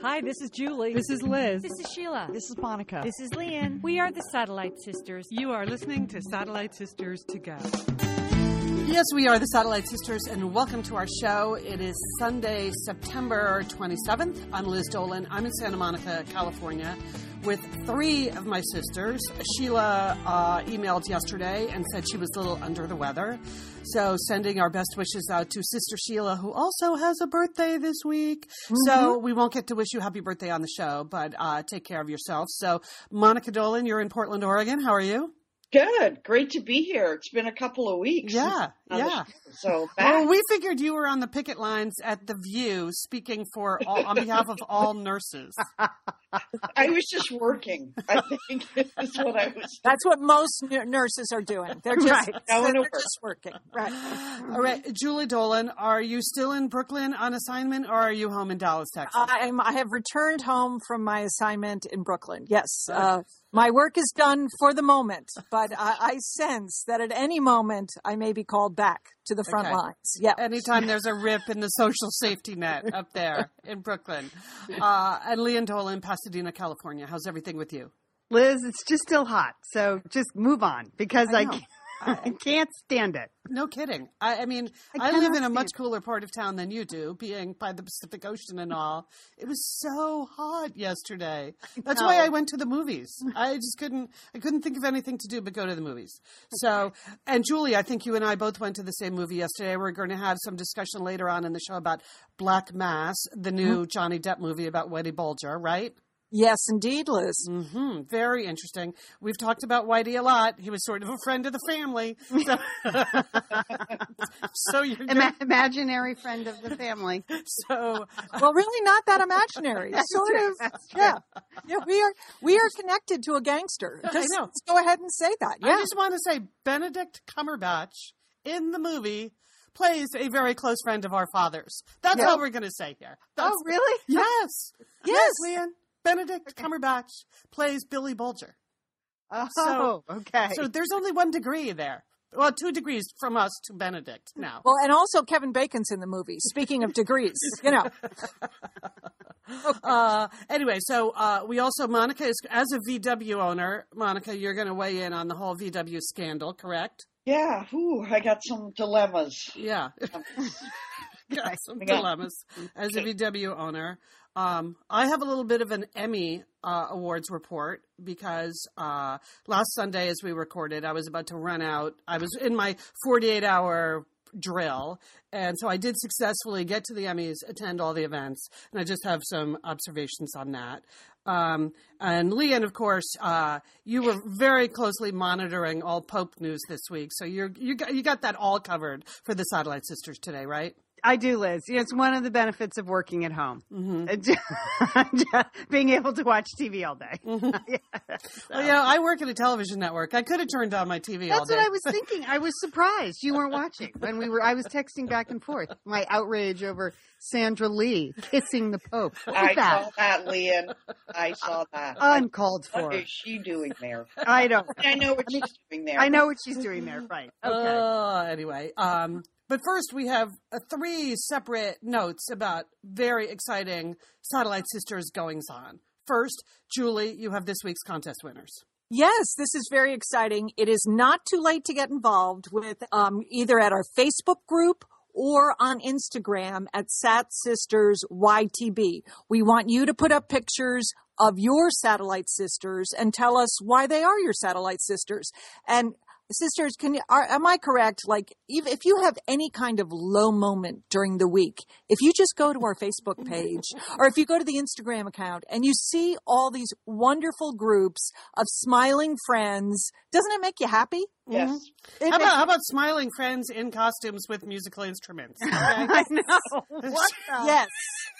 Hi, this is Julie. This is Liz. This is Sheila. This is Monica. This is Lian. We are the Satellite Sisters. You are listening to Satellite Sisters to Go. Yes, we are the Satellite Sisters, and welcome to our show. It is Sunday, September 27th. I'm Liz Dolan. I'm in Santa Monica, California, with three of my sisters. Sheila uh, emailed yesterday and said she was a little under the weather. So, sending our best wishes out to Sister Sheila, who also has a birthday this week. Mm-hmm. So, we won't get to wish you happy birthday on the show, but uh, take care of yourself. So, Monica Dolan, you're in Portland, Oregon. How are you? Good. Great to be here. It's been a couple of weeks. Yeah. Yeah. So back. Well, we figured you were on the picket lines at the View speaking for all, on behalf of all nurses. I was just working. I think is what I was. That's what most nurses are doing. They're just, right. they're, they're just working. Right. All right. Julie Dolan, are you still in Brooklyn on assignment or are you home in Dallas, Texas? I'm, I have returned home from my assignment in Brooklyn. Yes. Uh, my work is done for the moment, but I, I, sense that at any moment I may be called back to the front okay. lines. Yeah. Anytime there's a rip in the social safety net up there in Brooklyn. Uh, and Lian Dolan, in Pasadena, California. How's everything with you? Liz, it's just still hot. So just move on because I, I I can't stand it. No kidding. I, I mean, I, I live in a much cooler part of town than you do, being by the Pacific Ocean and all. It was so hot yesterday. That's why I went to the movies. I just couldn't. I couldn't think of anything to do but go to the movies. So, and Julie, I think you and I both went to the same movie yesterday. We're going to have some discussion later on in the show about Black Mass, the new mm-hmm. Johnny Depp movie about Whitey Bulger, right? Yes, indeed, Liz. Mm-hmm. Very interesting. We've talked about Whitey a lot. He was sort of a friend of the family. So, so you're Ima- imaginary friend of the family. So, well, really not that imaginary. sort true. of. Yeah. yeah. We are we are connected to a gangster. Just, I know. Let's go ahead and say that. Yeah. I just want to say Benedict Cumberbatch in the movie plays a very close friend of our father's. That's all we're going to say here. That's, oh, really? Yes. Yes, yes Lian. Benedict Cumberbatch plays Billy Bulger. Oh, so, okay. So there's only one degree there. Well, two degrees from us to Benedict now. Well, and also Kevin Bacon's in the movie. Speaking of degrees, you know. Okay. Uh, anyway, so uh, we also Monica is as a VW owner. Monica, you're going to weigh in on the whole VW scandal, correct? Yeah. Ooh, I got some dilemmas. Yeah. got some dilemmas as a VW owner. Um, I have a little bit of an Emmy uh, Awards report because uh, last Sunday, as we recorded, I was about to run out. I was in my 48 hour drill. And so I did successfully get to the Emmys, attend all the events, and I just have some observations on that. Um, and Lian, of course, uh, you were very closely monitoring all Pope news this week, so you're you got you got that all covered for the Satellite Sisters today, right? I do, Liz. It's one of the benefits of working at home, mm-hmm. being able to watch TV all day. Mm-hmm. yeah, so. Well, yeah, I work at a television network. I could have turned on my TV That's all day. what I was thinking. I was surprised you weren't watching when we were. I was texting back and forth my outrage over Sandra Lee kissing the Pope. I that? saw that, Lian. I saw that. Uncalled for. What is she doing there? I don't. I know what she's doing there. I know what she's doing there. Right. Okay. Uh, anyway, um, but first, we have uh, three separate notes about very exciting Satellite Sisters goings on. First, Julie, you have this week's contest winners. Yes, this is very exciting. It is not too late to get involved with um, either at our Facebook group or on Instagram at Sat Sisters YTB. We want you to put up pictures of your satellite sisters and tell us why they are your satellite sisters. And sisters can you are, am i correct? Like if, if you have any kind of low moment during the week if you just go to our facebook page or if you go to the instagram account and you see all these wonderful groups of smiling friends doesn't it make you happy Yes. Mm-hmm. How about, how about smiling friends in costumes with musical instruments? Okay? I know. What yes.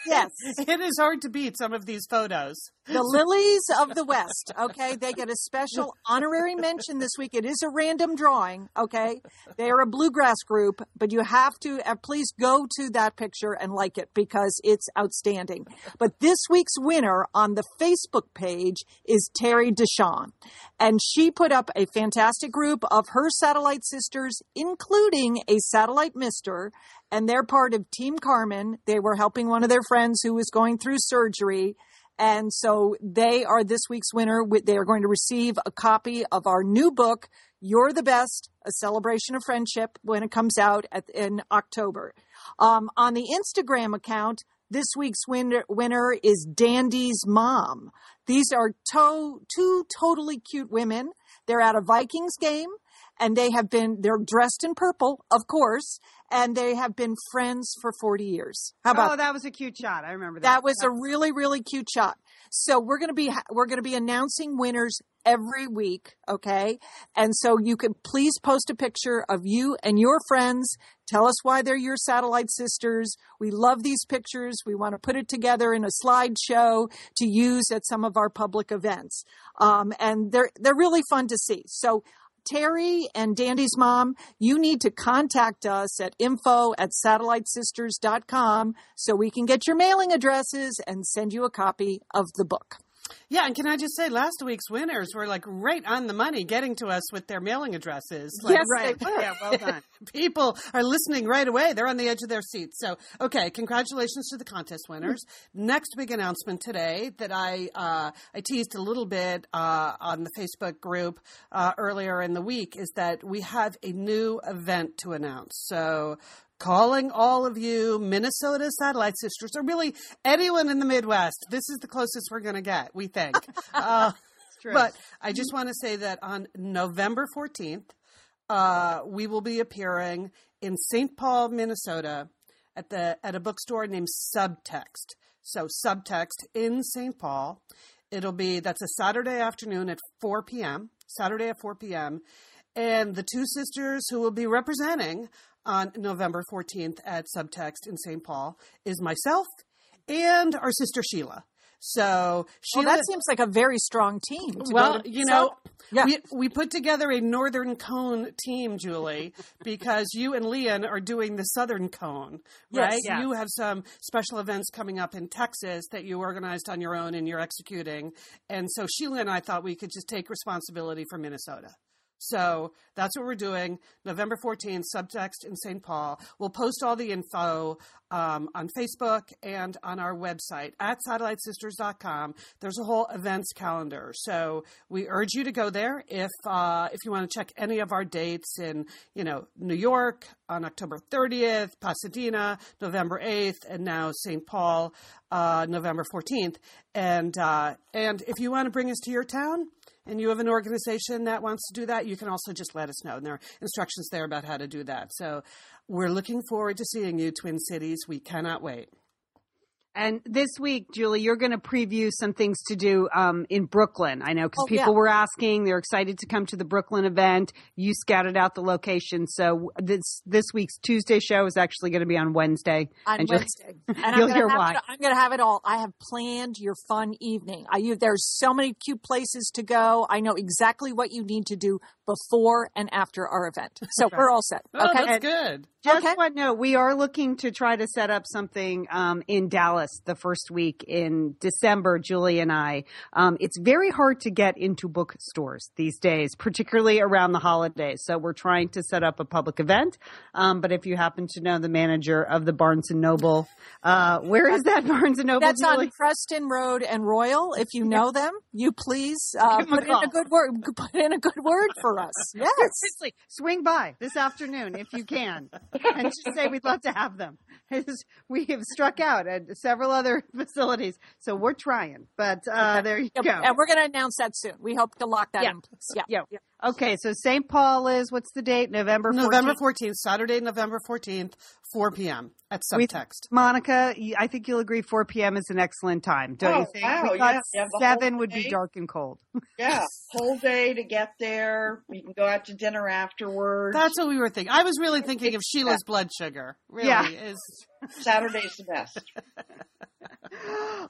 Yes. It is hard to beat some of these photos. The Lilies of the West, okay? They get a special honorary mention this week. It is a random drawing, okay? They are a bluegrass group, but you have to uh, please go to that picture and like it because it's outstanding. But this week's winner on the Facebook page is Terry Deshawn. And she put up a fantastic group of her satellite sisters, including a satellite mister and they're part of Team Carmen. They were helping one of their friends who was going through surgery. And so they are this week's winner. They are going to receive a copy of our new book, You're the Best, a celebration of friendship when it comes out at, in October. Um, on the Instagram account, this week's winner, winner is Dandy's mom. These are to, two totally cute women. They're at a Vikings game and they have been, they're dressed in purple, of course, and they have been friends for 40 years. How about oh, that was a cute shot. I remember that. That was a really, really cute shot. So we're going to be, we're going to be announcing winners every week. Okay. And so you can please post a picture of you and your friends. Tell us why they're your satellite sisters. We love these pictures. We want to put it together in a slideshow to use at some of our public events. Um, and they're, they're really fun to see. So Terry and Dandy's mom, you need to contact us at info at satellitesisters.com so we can get your mailing addresses and send you a copy of the book. Yeah, and can I just say, last week's winners were like right on the money, getting to us with their mailing addresses. Like, yes, right. yeah, well done. People are listening right away. They're on the edge of their seats. So, okay, congratulations to the contest winners. Next big announcement today that I uh, I teased a little bit uh, on the Facebook group uh, earlier in the week is that we have a new event to announce. So calling all of you Minnesota satellite sisters, or really anyone in the Midwest. This is the closest we're going to get, we think. uh, but I just want to say that on November 14th, uh, we will be appearing in St. Paul, Minnesota, at the at a bookstore named Subtext. So Subtext in St. Paul. It'll be that's a Saturday afternoon at 4 p.m. Saturday at 4 p.m. And the two sisters who will be representing on November 14th at Subtext in St. Paul is myself and our sister Sheila. So oh, Sheila, well, that seems like a very strong team. well, you know, yeah. we we put together a Northern Cone team, Julie, because you and Lian are doing the Southern Cone, right? Yes, yeah. You have some special events coming up in Texas that you organized on your own and you're executing, and so Sheila and I thought we could just take responsibility for Minnesota. So that's what we're doing. November 14th, subtext in St. Paul. We'll post all the info um, on Facebook and on our website at satellitesisters.com. There's a whole events calendar. So we urge you to go there if uh, if you want to check any of our dates in, you know, New York on October 30th, Pasadena, November 8th, and now St. Paul, uh, November 14th. And, uh, and if you want to bring us to your town, and you have an organization that wants to do that, you can also just let us know. And there are instructions there about how to do that. So we're looking forward to seeing you, Twin Cities. We cannot wait. And this week, Julie, you're going to preview some things to do um, in Brooklyn. I know because oh, people yeah. were asking; they're excited to come to the Brooklyn event. You scouted out the location, so this this week's Tuesday show is actually going to be on Wednesday. On and Wednesday, and you'll I'm hear gonna why. It, I'm going to have it all. I have planned your fun evening. I, you, there's so many cute places to go. I know exactly what you need to do before and after our event. So we're all set. Oh, Okay. that's good. Just Okay. one note: we are looking to try to set up something um, in Dallas the first week in December. Julie and I. Um, it's very hard to get into bookstores these days, particularly around the holidays. So we're trying to set up a public event. Um, but if you happen to know the manager of the Barnes and Noble, uh, where is that Barnes and Noble? That's Julie? on Preston Road and Royal. If you know them, you please uh, Give 'em a put in a good word. Put in a good word for us. Yes. Seriously, swing by this afternoon if you can, and just say we'd love to have them. We have struck out at several other facilities, so we're trying. But uh, there you go. And we're going to announce that soon. We hope to lock that Yeah. in place. Yeah. Yeah. Okay, so St. Paul is what's the date? November 14th. November 14th, Saturday, November 14th, 4 p.m. at We- Subtext. Monica, I think you'll agree 4 p.m. is an excellent time, don't Oh, you think? wow, we thought yeah, yeah, seven would be dark and cold. Yeah, whole day to get there. You can go out to dinner afterwards. That's what we were thinking. I was really thinking of Sheila's blood sugar. Really Yeah. is. Saturday's the best.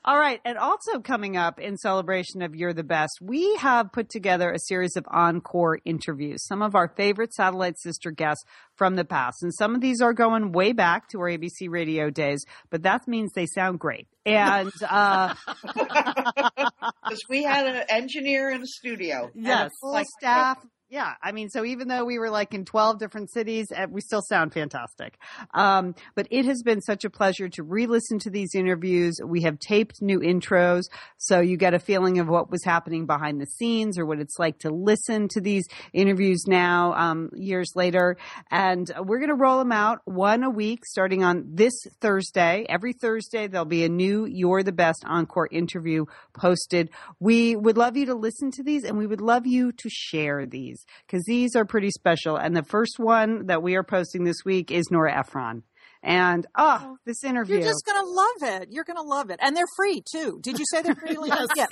All right. And also coming up in celebration of You're the Best, we have put together a series of encore interviews, some of our favorite satellite sister guests from the past. And some of these are going way back to our ABC radio days, but that means they sound great. And uh, Because we had an engineer in a studio. yes, And a full like- staff, Yeah, I mean, so even though we were like in 12 different cities, uh, we still sound fantastic. Um, but it has been such a pleasure to re listen to these interviews. We have taped new intros, so you get a feeling of what was happening behind the scenes or what it's like to listen to these interviews now, um, years later. And we're going to roll them out one a week starting on this Thursday. Every Thursday, there'll be a new You're the Best Encore interview posted. We would love you to listen to these and we would love you to share these because these are pretty special. And the first one that we are posting this week is Nora Ephron. And oh, this interview. You're just going to love it. You're going to love it. And they're free too. Did you say they're free? Yes. yes.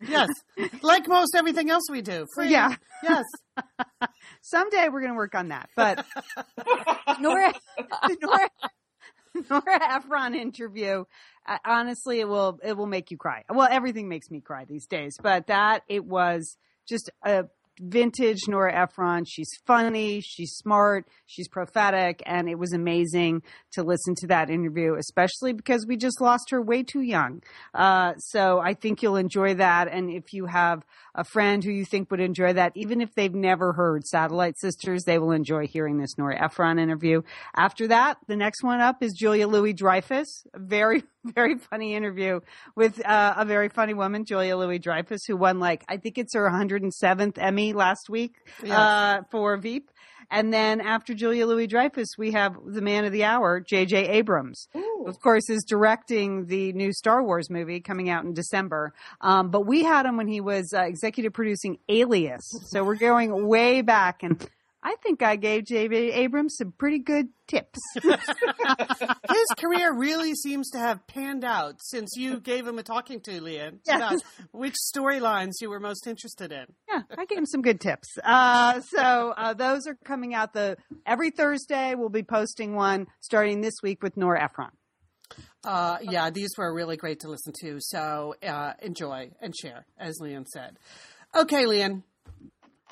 Yes. Like most everything else we do. Free. Yeah. Yes. Someday we're going to work on that. But Nora, Nora, Nora Ephron interview. Uh, honestly, it will it will make you cry. Well, everything makes me cry these days, but that it was just a vintage Nora Ephron. She's funny, she's smart, she's prophetic, and it was amazing to listen to that interview, especially because we just lost her way too young. Uh, so I think you'll enjoy that. And if you have a friend who you think would enjoy that, even if they've never heard Satellite Sisters, they will enjoy hearing this Nora Ephron interview. After that, the next one up is Julia Louis Dreyfus. Very, very funny interview with uh, a very funny woman, Julia Louis Dreyfus, who won like, I think it's her 107th Emmy last week Yes. uh, for Veep. And then after Julia Louis Dreyfus, we have the man of the hour, J.J. Abrams. Ooh. Of course, is directing the new Star Wars movie coming out in December. Um, but we had him when he was uh, executive producing Alias. So we're going way back. And I think I gave J.J. Abrams some pretty good tips. His career really seems to have panned out since you gave him a talking to, Lian, Yes. about which storylines you were most interested in. Yeah, I gave him some good tips. Uh, so uh, those are coming out the every Thursday. We'll be posting one starting this week with Nora Ephron. Uh, yeah, these were really great to listen to. So uh, enjoy and share, as Lian said. Okay, Lian.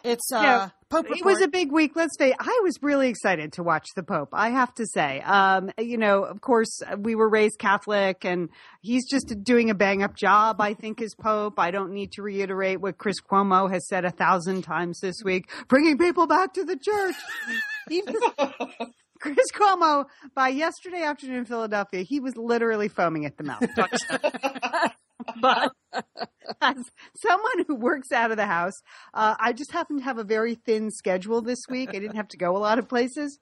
It's uh, Yeah, Pope It was a big week. Let's say I was really excited to watch the Pope. I have to say, um, you know, of course, we were raised Catholic, and he's just doing a bang up job. I think as Pope. I don't need to reiterate what Chris Cuomo has said a thousand times this week, bringing people back to the church. Chris Cuomo, by yesterday afternoon in Philadelphia, he was literally foaming at the mouth. but as someone who works out of the house, uh, I just happen to have a very thin schedule this week. I didn't have to go a lot of places.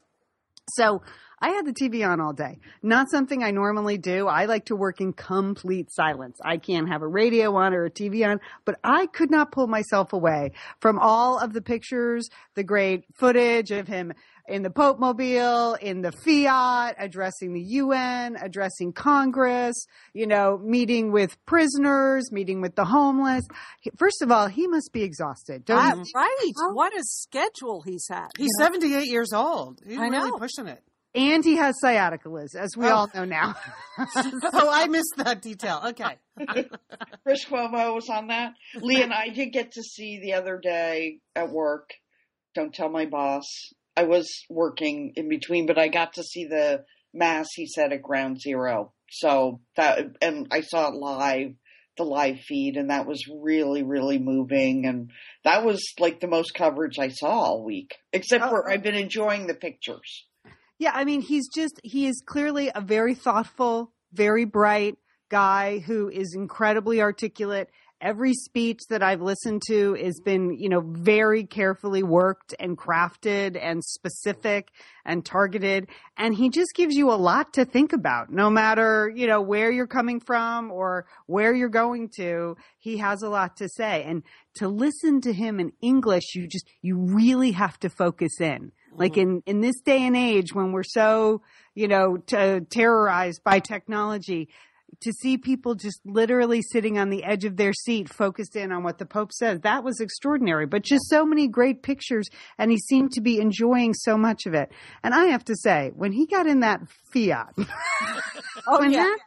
So I had the TV on all day. Not something I normally do. I like to work in complete silence. I can't have a radio on or a TV on, but I could not pull myself away from all of the pictures, the great footage of him in the Pope Mobile, in the Fiat, addressing the UN, addressing Congress, you know, meeting with prisoners, meeting with the homeless. First of all, he must be exhausted. Don't you right. What a schedule he's had. He's 78 years old. He's I really know. pushing it. and he has sciatica, Liz, as we Oh. all know now. oh, I missed that detail. Okay. Chris Cuomo was on that. Lee and I did get to see the other day at work. Don't tell my boss. I was working in between, but I got to see the mass he said at Ground Zero. So that, and I saw it live, the live feed, and that was really, really moving. And that was like the most coverage I saw all week, except for Oh. I've been enjoying the pictures. Yeah, I mean, he's just, he is clearly a very thoughtful, very bright guy who is incredibly articulate. Every speech that I've listened to has been, you know, very carefully worked and crafted and specific and targeted. And he just gives you a lot to think about, no matter, you know, where you're coming from or where you're going to. He has a lot to say. And to listen to him in English, you just, you really have to focus in. Like mm. in, in this day and age when we're so, you know, t- terrorized by technology, to see people just literally sitting on the edge of their seat, focused in on what the Pope says, that was extraordinary. But just so many great pictures, and he seemed to be enjoying so much of it. And I have to say, when he got in that Fiat, Oh, when yeah. that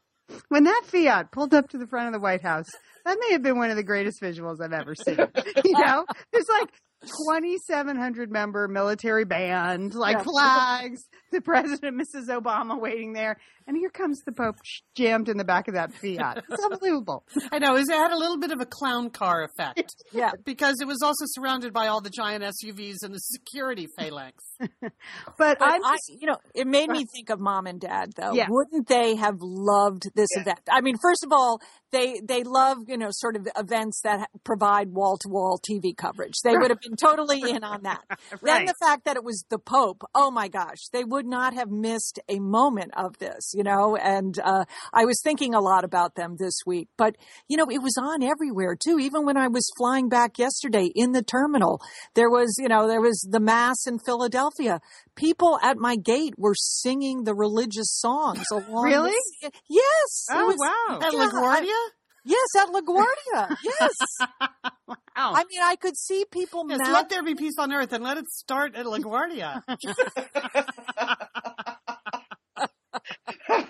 when that Fiat pulled up to the front of the White House, that may have been one of the greatest visuals I've ever seen. you know, there's like 2,700 member military band, like Yeah. flags, the president, Mrs. Obama waiting there. And here comes the Pope jammed in the back of that Fiat. It's unbelievable. I know. It had a little bit of a clown car effect. Yeah. Because it was also surrounded by all the giant SUVs and the security phalanx. But, But I'm I, you know, it made me uh-huh. think of mom and dad, though. Yeah. Wouldn't they have loved this Yeah. event? I mean, first of all, they they love you know sort of events that provide wall to wall TV coverage. They would have been totally in on that. Then the fact that it was the Pope, oh my gosh, they would not have missed a moment of this, you know. And uh, I was thinking a lot about them this week, but you know, it was on everywhere too. Even when I was flying back yesterday in the terminal, there was you know there was the mass in Philadelphia. People at my gate were singing the religious songs along. Really? with- yes. it Oh, was- wow. At Yeah, LaGuardia? Yes, at LaGuardia. Yes. wow. I mean, I could see people Yes, mad- let there be peace on earth and let it start at LaGuardia. well,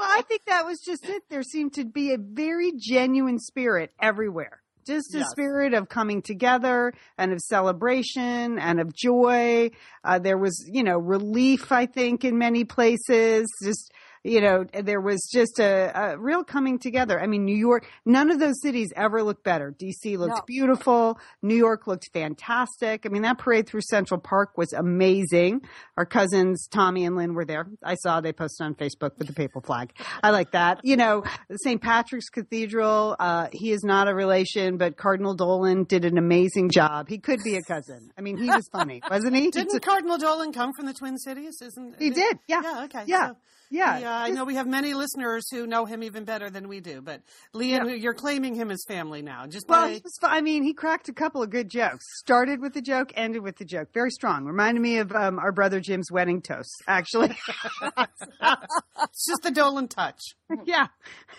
I think that was just it. There seemed to be a very genuine spirit everywhere. Just a Yes. spirit of coming together and of celebration and of joy. Uh, there was, you know, relief, I think, in many places. Just, you know, there was just a, a real coming together. I mean, New York, none of those cities ever looked better. DC looked No. beautiful. New York looked fantastic. I mean, that parade through Central Park was amazing. Our cousins, Tommy and Lynn, were there. I saw they posted on Facebook with the papal flag. I like that. You know, St. Patrick's Cathedral, uh, he is not a relation, but Cardinal Dolan did an amazing job. He could be a cousin. I mean, he was funny, wasn't he? Didn't Cardinal Dolan come from the Twin Cities? Isn't he did. Yeah. Yeah, okay. Yeah. So, Yeah. yeah, I know we have many listeners who know him even better than we do, but Lian, you're claiming him as family now. Just Well, by, was, I mean, he cracked a couple of good jokes. Started with the joke, ended with the joke. Very strong. Reminded me of um, our brother Jim's wedding toast, actually. it's just the Dolan touch. yeah.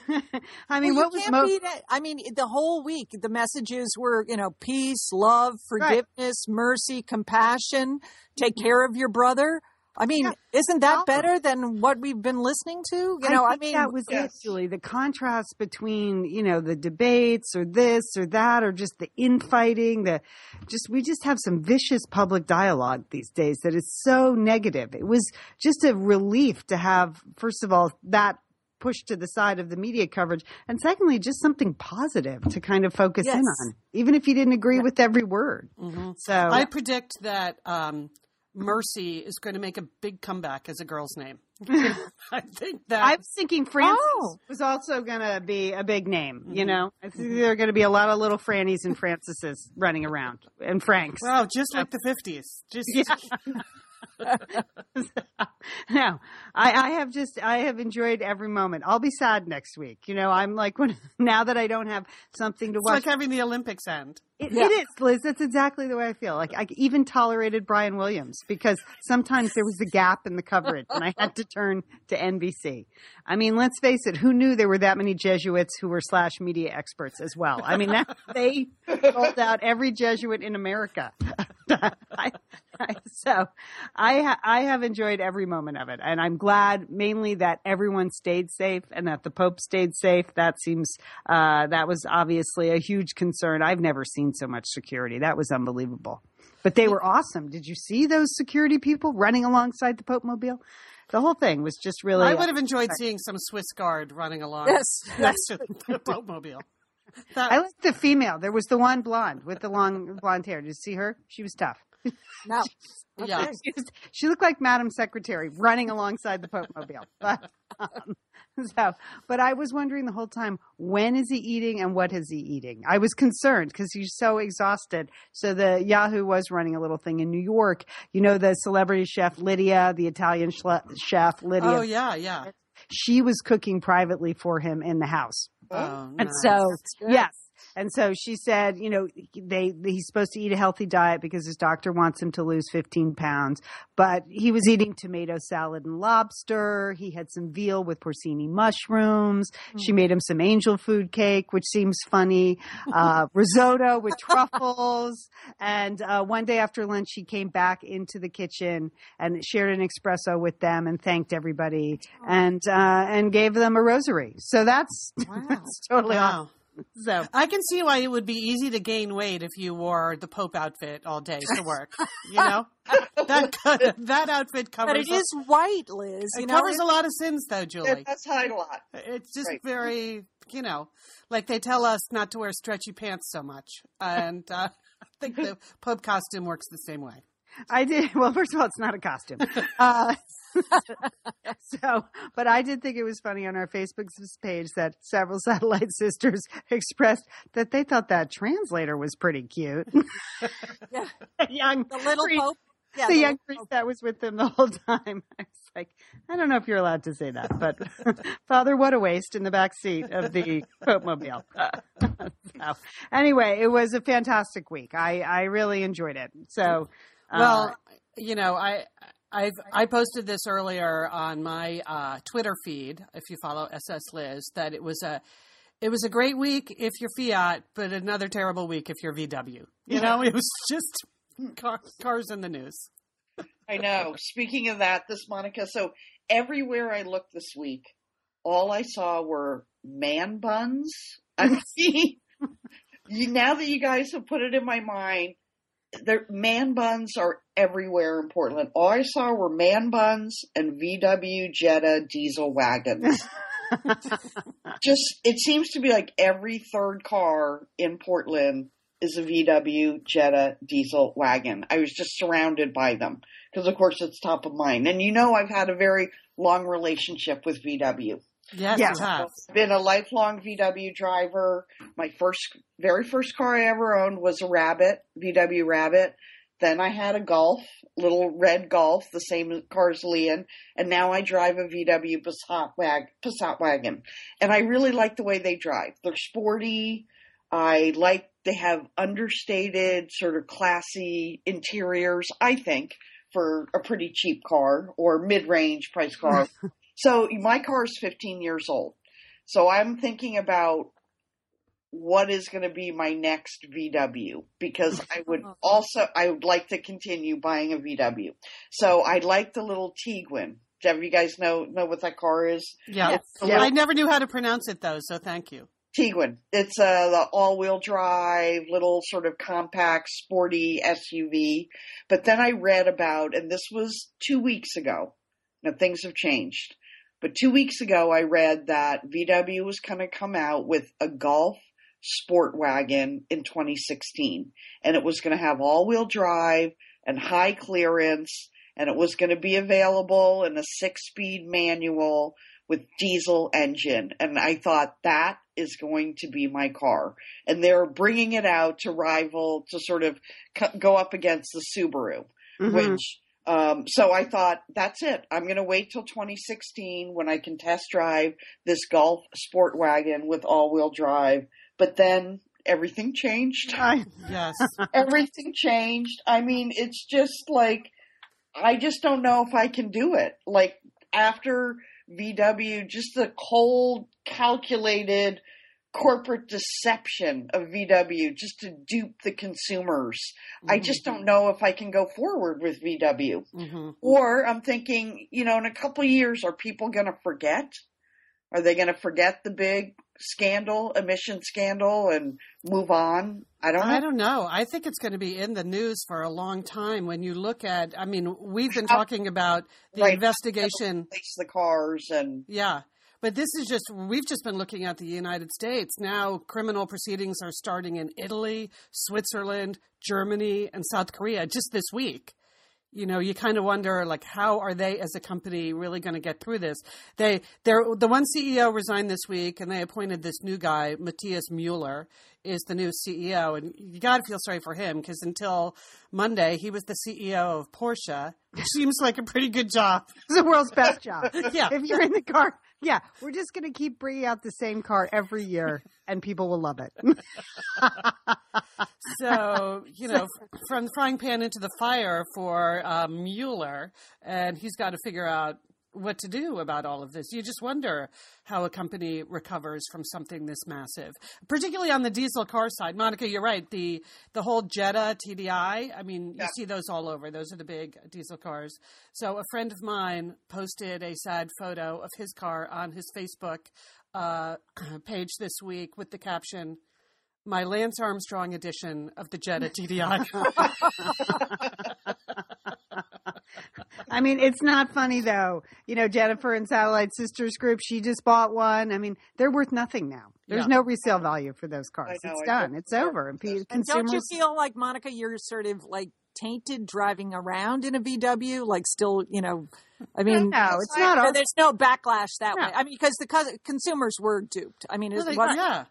I mean, Well, what was can't most. beat it. I mean, the whole week, the messages were, you know, peace, love, forgiveness, mercy, compassion, take care of your brother. I mean, isn't that Well- better than what we've been listening to? You know, I, think mean, that was Yes. it, Julie. The contrast between you know the debates or this or that or just the infighting. The just we just have some vicious public dialogue these days that is so negative. It was just a relief to have first of all that pushed to the side of the media coverage, and secondly, just something positive to kind of focus in on, even if you didn't agree with every word. So I predict that um, Mercy is going to make a big comeback as a girl's name. I think that I was thinking Francis Oh. was also going to be a big name. You mm-hmm. know, I think mm-hmm. there are going to be a lot of little Frannies and Francises running around and Franks. wow, just like the fifties. Just no, I, I have just I have enjoyed every moment. I'll be sad next week. You know, I'm like when now that I don't have something to it's watch. like having the Olympics end. It, Yeah. it is, Liz. That's exactly the way I feel. Like I even tolerated Brian Williams because sometimes there was a gap in the coverage and I had to turn to NBC. I mean, let's face it. Who knew there were that many Jesuits who were slash media experts as well? I mean, that, they rolled out every Jesuit in America. I, I, so I ha- I have enjoyed every moment of it, and I'm glad mainly that everyone stayed safe and that the Pope stayed safe. That seems uh, that was obviously a huge concern. I've never seen so much security. That was unbelievable. But they were awesome. Did you see those security people running alongside the Pope mobile? The whole thing was just really. I would have enjoyed seeing some Swiss Guard running along Yes, next to the boatmobile. That, I liked the female. There was the one blonde with the long blonde hair. Did you see her? She was tough. No. yeah. She, was- she looked like Madam Secretary running alongside the Pope mobile. But, um, so, but I was wondering the whole time, when is he eating and what is he eating? I was concerned because he's so exhausted. So the Yahoo was running a little thing in New York. You know, the celebrity chef Lidia, the Italian schle- chef Lidia, Oh yeah, yeah. she was cooking privately for him in the house. Oh, And nice. so, yes. And so she said, you know, they he's supposed to eat a healthy diet because his doctor wants him to lose 15 pounds. But he was eating tomato salad and lobster. He had some veal with porcini mushrooms. She made him some angel food cake, which seems funny. Uh, risotto with truffles. And uh, one day after lunch, he came back into the kitchen and shared an espresso with them and thanked everybody and uh, and gave them a rosary. So that's that's totally awesome. So I can see why it would be easy to gain weight if you wore the Pope outfit all day to work. You know, that that outfit covers. But it is white, Liz. It know, covers a lot of sins, though, It Julie. does hide a lot. It's just Right. very, you know, like they tell us not to wear stretchy pants so much, and uh, I think the Pope costume works the same way. I did. Well, first of all, it's not a costume. Uh, so, but I did think it was funny on our Facebook page that several satellite sisters expressed that they thought that translator was pretty cute. Yeah. young, the little priest- pope. Yeah, the the young priest pope. that was with them the whole time. I was like, I don't know if you're allowed to say that, but Father, what a waste in the back seat of the Pope Mobile. so, anyway, it was a fantastic week. I, I really enjoyed it. So, uh, Well, you know, I I've I posted this earlier on my uh, Twitter feed. If you follow SS Liz, that it was a it was a great week if you're Fiat, but another terrible week if you're VW. You know, it was just car, cars in the news. I know. Speaking of that, this Monica. So everywhere I looked this week, all I saw were man buns. I mean, you, now that you guys have put it in my mind, there man buns are everywhere in Portland. All I saw were man buns and VW Jetta diesel wagons. Just it seems to be like every third car in Portland is a VW Jetta diesel wagon. I was just surrounded by them because of course it's top of mind. And you know I've had a very long relationship with VW. Yes, have. Been a lifelong VW driver. My first very first car I ever owned was a Rabbit, VW Rabbit. Then I had a Golf, little red Golf, the same car as Lian, and now I drive a VW Passat, wag, Passat wagon. And I really like the way they drive. They're sporty. I like they have understated, sort of classy interiors, I think, for a pretty cheap car or mid-range price car. so my car is 15 years old. So I'm thinking about what is going to be my next VW because I would uh-huh. also I would like to continue buying a VW. So I like the little Tiguan. Do you guys know know what that car is? Yeah. Yes. Yeah. I never knew how to pronounce it though, so thank you. Tiguan. It's a the all-wheel drive, little sort of compact, sporty SUV. But then I read about, and this was two weeks ago. Now things have changed, but two weeks ago I read that VW was going to come out with a Golf Sport Wagon in 2016, and it was going to have all-wheel drive and high clearance, and it was going to be available in a six-speed manual with diesel engine. And I thought that is going to be my car. And they're bringing it out to rival, to sort of co- go up against the Subaru, mhm. which, um, so I thought that's it. I'm going to wait till 2016 when I can test drive this Golf Sport Wagon with all wheel drive. But then everything changed I, Yes. everything changed. I mean, it's just like I just don't know if I can do it. Like after VW, just the cold, calculated corporate deception of VW just to dupe the consumers. I just don't know if I can go forward with VW. hmm Or I'm thinking, you know, in a couple of years, are people going to forget? Are they going to forget the big scandal, emission scandal, and move on? I don't know. I don't know. I think it's going to be in the news for a long time. When you look at, I mean, we've been talking about the Right. investigation. the cars and Yeah. But this is just, we've just been looking at the United States. Now, criminal proceedings are starting in Italy, Switzerland, Germany, and South Korea just this week. You know, you kind of wonder, like, how are they as a company really going to get through this? They, they're, the one CEO resigned this week, and they appointed this new guy, Matthias Mueller, is the new CEO, and you got to feel sorry for him because until Monday, he was the CEO of Porsche. Which seems like a pretty good job. it's the world's best job. Yeah. If you're in the car, yeah, we're just going to keep bringing out the same car every year, and people will love it. So, you know, from the frying pan into the fire for uh, Mueller, and he's got to figure out what to do about all of this. You just wonder how a company recovers from something this massive, particularly on the diesel car side. Monica, you're right. The the whole Jetta TDI. I mean, you Yeah. see those all over. Those are the big diesel cars. So, a friend of mine posted a sad photo of his car on his Facebook uh, page this week with the caption, "My Lance Armstrong edition of the Jetta TDI." I mean, it's not funny though. You know, Jennifer and Satellite Sisters Group, she just bought one. I mean, they're worth nothing now. There's Yeah. no resale value for those cars. Know, it's I done. know. It's over. And And And don't you feel like Monica, you're sort of like tainted driving around in a VW, like still, you know, I mean, no, it's not. Our, there's no backlash that No. way. I mean, because the cus- consumers were duped. I mean, Well, it they- was, yeah.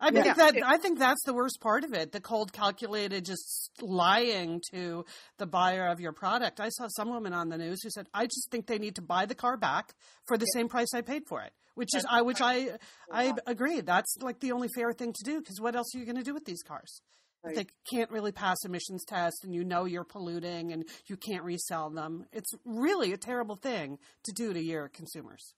I Yeah. think that I think that's the worst part of it. The cold calculated just lying to the buyer of your product. I saw some woman on the news who said, "I just think they need to buy the car back for the same price I paid for it." Which is I which I I agree. That's like the only fair thing to do because what else are you going to do with these cars? Right. They can't really pass emissions tests and you know you're polluting and you can't resell them. It's really a terrible thing to do to your consumers.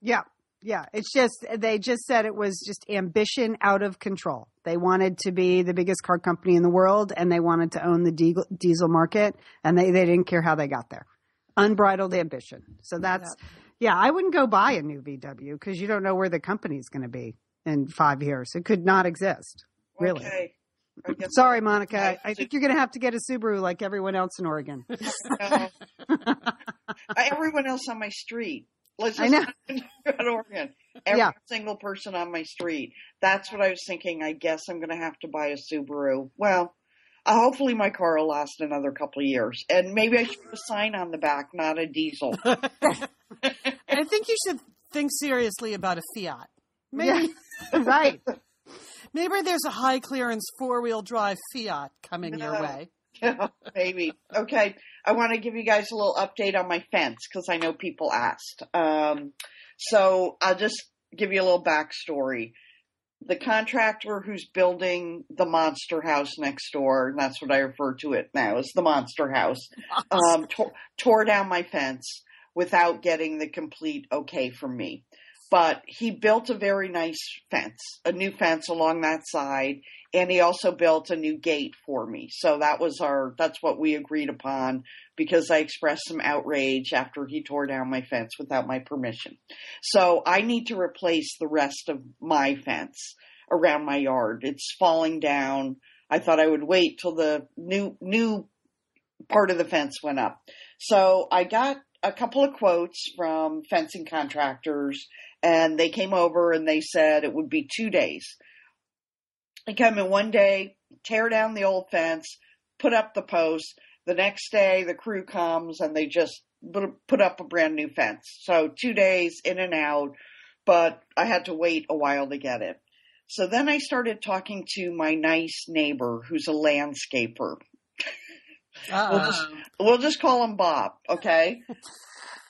yeah. Yeah. It's just, they just said it was just ambition out of control. They wanted to be the biggest car company in the world and they wanted to own the diesel, market and they, they didn't care how they got there. Unbridled ambition. So that's, yeah, I wouldn't go buy a new VW because you don't know where the company's going to be in five years. It could not exist. Really. Okay. Sorry, Monica. I, I I- think you're going to have to get a Subaru like everyone else in Oregon. Uh, everyone else on my street. Let's I just know. go to Oregon. Every Yeah. single person on my street. That's what I was thinking. I guess I'm going to have to buy a Subaru. Well, uh, hopefully my car will last another couple of years, and maybe I should put a sign on the back, not a diesel. I think you should think seriously about a Fiat. Maybe Yeah. right. maybe there's a high clearance four wheel drive Fiat coming your way. Yeah, maybe. Okay. I want to give you guys a little update on my fence because I know people asked. Um, so I'll just give you a little backstory. The contractor who's building the monster house next door, and that's what I refer to it now as the monster house, um, tore, tore down my fence without getting the complete okay from me. But he built a very nice fence, a new fence along that side, and he also built a new gate for me. So that was our that's what we agreed upon because I expressed some outrage after he tore down my fence without my permission. So I need to replace the rest of my fence around my yard. It's falling down. I thought I would wait till the new new part of the fence went up. So I got a couple of quotes from fencing contractors and they came over and they said it would be 2 days. They come in one day, tear down the old fence, put up the posts. The next day, the crew comes and they just put put up a brand new fence. So two days in and out, but I had to wait a while to get it. So then I started talking to my nice neighbor who's a landscaper. We'll just, we'll just call him Bob, okay?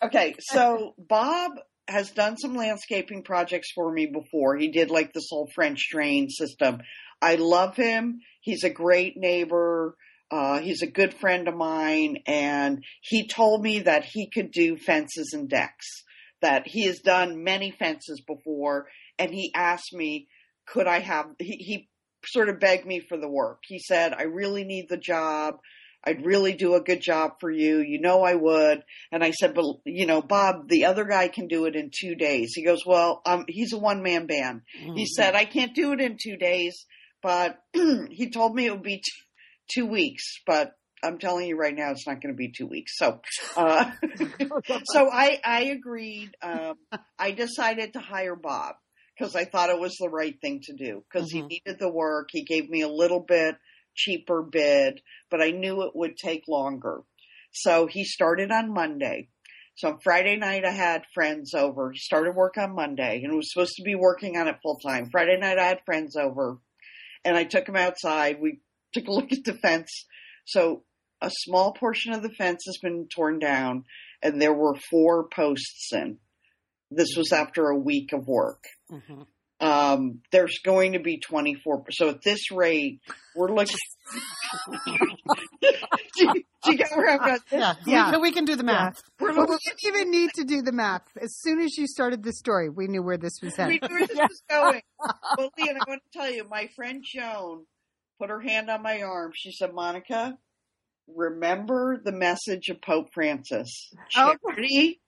Okay, so Bob has done some landscaping projects for me before. He did like this whole French drain system. I love him. He's a great neighbor. Uh, he's a good friend of mine, and he told me that he could do fences and decks. That he has done many fences before, and he asked me, could I have? He, he sort of begged me for the work. He said, "I really need the job. I'd really do a good job for you. You know I would." And I said, "But you know, Bob, the other guy can do it in two days." He goes, "Well, um, he's a one man band." He said, "I can't do it in two days, but he told me it would be t- two weeks." But I'm telling you right now, it's not going to be two weeks. So, uh, so I I agreed. Um, I decided to hire Bob because I thought it was the right thing to do because he Mhm. needed the work. He gave me a little bit cheaper bid, but I knew it would take longer. So he started on Monday. So on Friday night I had friends over. He started work on Monday and was supposed to be working on it full time. Friday night I had friends over and I took him outside. We took a look at the fence. So a small portion of the fence has been torn down and there were four posts in. This was after a week of work Mhm. Um, there's going to be 24. So at this rate, we're looking. do, you, do you get where I'm going? Yeah, Yeah. We, can, we can do the math. We're Well, we didn't even need to do the math. As soon as you started the story, we knew where this was headed. We knew where this was going. Well, Lian, I want to tell you, my friend Joan put her hand on my arm. She said, Monica, remember the message of Pope Francis. Oh. Charity,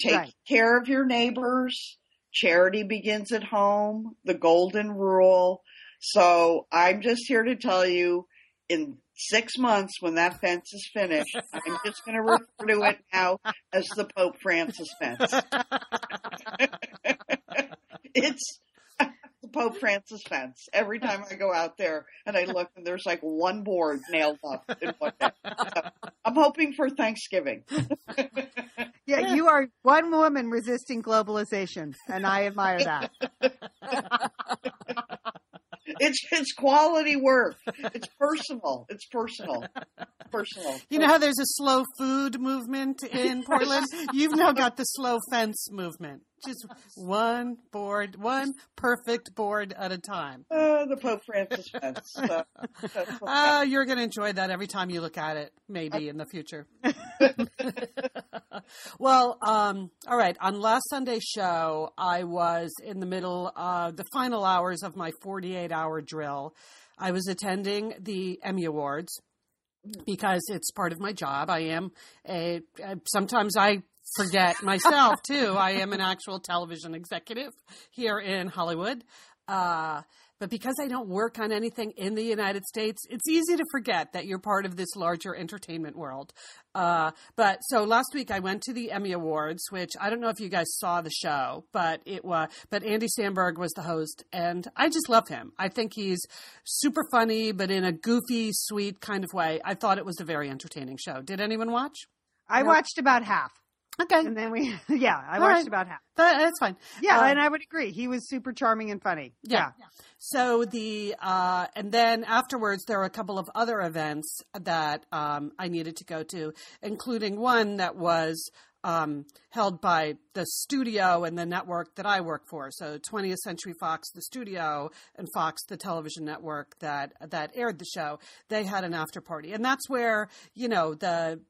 take Right. care of your neighbors, charity begins at home, the golden rule. So I'm just here to tell you in six months when that fence is finished, I'm just going to refer to it now as the Pope Francis fence. it's Pope Francis fence. Every time I go out there and I look and there's like one board nailed up in one day. So I'm hoping for Thanksgiving. Yeah, you are one woman resisting globalization, and I admire that. It's it's quality work. It's personal. It's personal. Personal. You know how there's a slow food movement in Portland? You've now got the slow fence movement. Just one board, one perfect board at a time. Uh, the Pope Francis fence. So, Uh, you're going to enjoy that every time you look at it, maybe in the future. well, um, all right. On last Sunday's show, I was in the middle of the final hours of my 48 hour drill. I was attending the Emmy Awards because it's part of my job. I am a, sometimes I forget myself too. I am an actual television executive here in Hollywood. Uh, but because I don't work on anything in the United States, it's easy to forget that you're part of this larger entertainment world. Uh, but so last week I went to the Emmy Awards, which I don't know if you guys saw the show, but it was, but Andy Samberg was the host and I just love him. I think he's super funny, but in a goofy, sweet kind of way. I thought it was a very entertaining show. Did anyone watch? I No. watched about half, Okay. and then we, yeah, I All watched right. about half. That, that's fine. Yeah, Uh, and I would agree. He was super charming and funny. Yeah. So the uh, and then afterwards there were a couple of other events that um, I needed to go to, including one that was um, held by the studio and the network that I work for. So 20th Century Fox, the studio, and Fox, the television network that that aired the show. They had an after party, and that's where you know the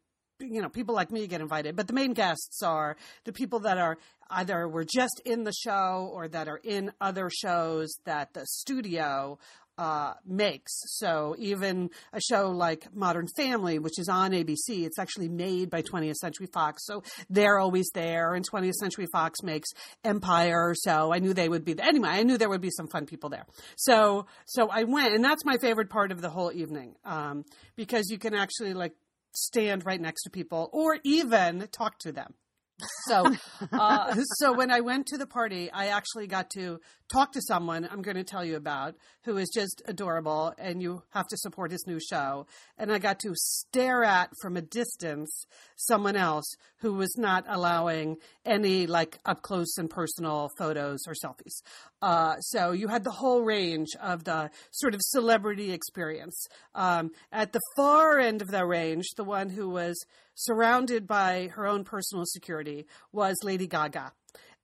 you know people like me get invited but the main guests are the people that are either were just in the show or that are in other shows that the studio uh, makes. So even a show like Modern Family, which is on ABC, it's actually made by 20th Century Fox. So they're always there, and 20th Century Fox makes Empire. So I knew they would be there. Anyway, I knew there would be some fun people there. So so I went, and that's my favorite part of the whole evening um, because you can actually like stand right next to people or even talk to them. So, uh, so when I went to the party, I actually got to talk to someone I'm going to tell you about who is just adorable, and you have to support his new show. And I got to stare at from a distance someone else who was not allowing any like up close and personal photos or selfies. Uh, so you had the whole range of the sort of celebrity experience. Um, at the far end of the range, the one who was surrounded by her own personal security was Lady Gaga.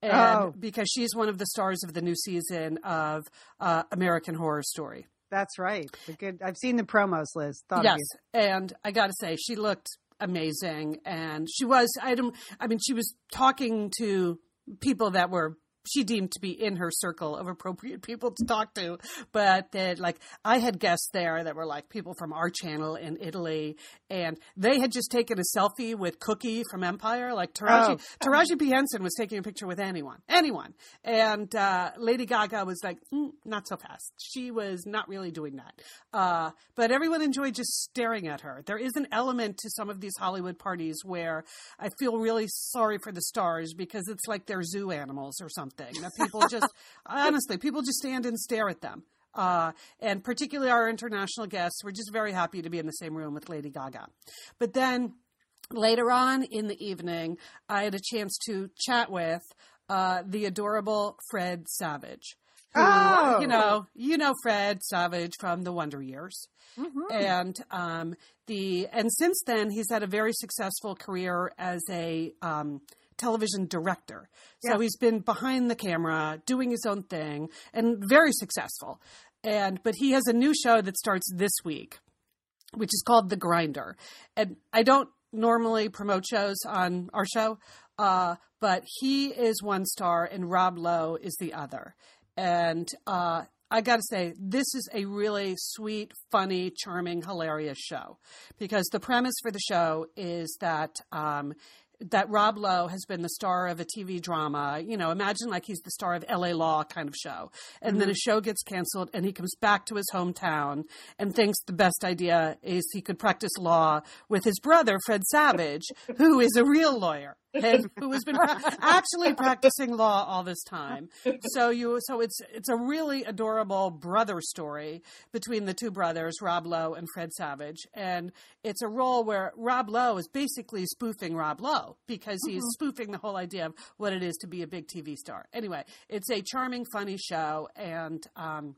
And Oh. because she's one of the stars of the new season of uh, American Horror Story. That's right. The good. I've seen the promos, Liz. Thought yes, and I got to say, she looked amazing, and she was. I don't. I mean, she was talking to people that were she deemed to be in her circle of appropriate people to talk to, but that like I had guests there that were like people from our channel in Italy, and they had just taken a selfie with Cookie from Empire. Like Taraji, Oh. Taraji P Henson was taking a picture with anyone, anyone, and uh, Lady Gaga was like, mm, not so fast. She was not really doing that, uh, but everyone enjoyed just staring at her. There is an element to some of these Hollywood parties where I feel really sorry for the stars because it's like they're zoo animals or something. Thing that people just, honestly, people just stand and stare at them. Uh, and particularly our international guests, we're just very happy to be in the same room with Lady Gaga. But then later on in the evening, I had a chance to chat with uh, the adorable Fred Savage. Who, Oh. you know, you know Fred Savage from the Wonder Years and um, the and since then he's had a very successful career as a um, television director. So Yeah. he's been behind the camera doing his own thing and very successful. And but he has a new show that starts this week, which is called The Grinder. And I don't normally promote shows on our show, uh, but he is one star and Rob Lowe is the other. And uh, I got to say, this is a really sweet, funny, charming, hilarious show because the premise for the show is that. Um, that Rob Lowe has been the star of a TV drama. You know, imagine like he's the star of LA Law kind of show. And mm-hmm. then a show gets canceled and he comes back to his hometown and thinks the best idea is he could practice law with his brother, Fred Savage, who is a real lawyer and who has been actually practicing law all this time. So you, so it's it's a really adorable brother story between the two brothers, Rob Lowe and Fred Savage, and it's a role where Rob Lowe is basically spoofing Rob Lowe because he's mm-hmm. spoofing the whole idea of what it is to be a big TV star. Anyway, it's a charming, funny show, and um,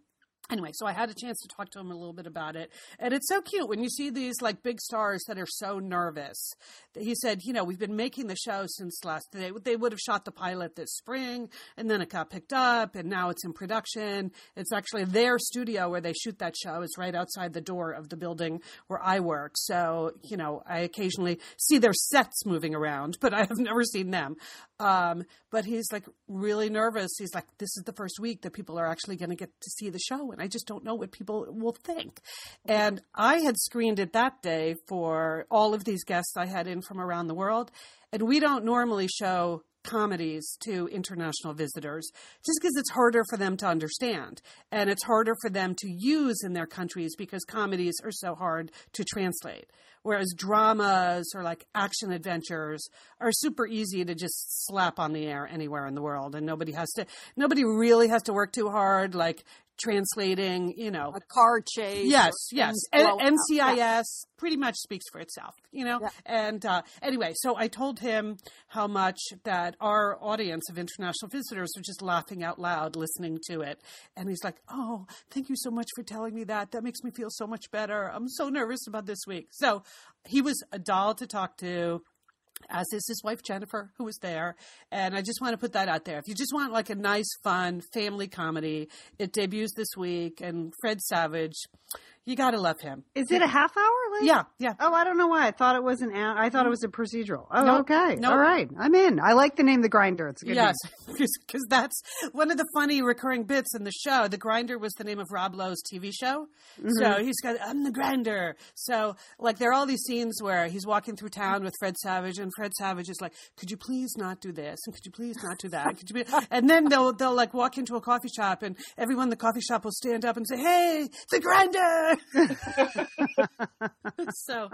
anyway, so I had a chance to talk to him a little bit about it. And it's so cute when you see these like big stars that are so nervous. He said, you know, we've been making the show since last day. They would have shot the pilot this spring and then it got picked up and now it's in production. It's actually their studio where they shoot that show is right outside the door of the building where I work. So, you know, I occasionally see their sets moving around, but I have never seen them. Um, but he's like really nervous. He's like, this is the first week that people are actually going to get to see the show. And I just don't know what people will think. And I had screened it that day for all of these guests I had in from around the world. And we don't normally show comedies to international visitors just because it's harder for them to understand and it's harder for them to use in their countries because comedies are so hard to translate. Whereas dramas or like action adventures are super easy to just slap on the air anywhere in the world and nobody has to, nobody really has to work too hard. Like translating, you know, a car chase. Yes, yes. And NCIS yeah. pretty much speaks for itself, you know. Yeah. And uh, anyway, so I told him how much that our audience of international visitors were just laughing out loud listening to it, and he's like, "Oh, thank you so much for telling me that. That makes me feel so much better. I'm so nervous about this week." So he was a doll to talk to as is his wife Jennifer, who was there. And I just want to put that out there. If you just want like a nice, fun family comedy, it debuts this week. And Fred Savage, you got to love him. Is it a half hour? Yeah, yeah. Oh, I don't know why. I thought it was an. I thought it was a procedural. Oh, nope. okay. Nope. All right. I'm in. I like the name The Grinder. It's a good yes, because that's one of the funny recurring bits in the show. The Grinder was the name of Rob Lowe's TV show. Mm-hmm. So he's got I'm the Grinder. So like there are all these scenes where he's walking through town with Fred Savage, and Fred Savage is like, "Could you please not do this? And could you please not do that? Could you?" Be? and then they'll they'll like walk into a coffee shop, and everyone in the coffee shop will stand up and say, "Hey, the Grinder." so,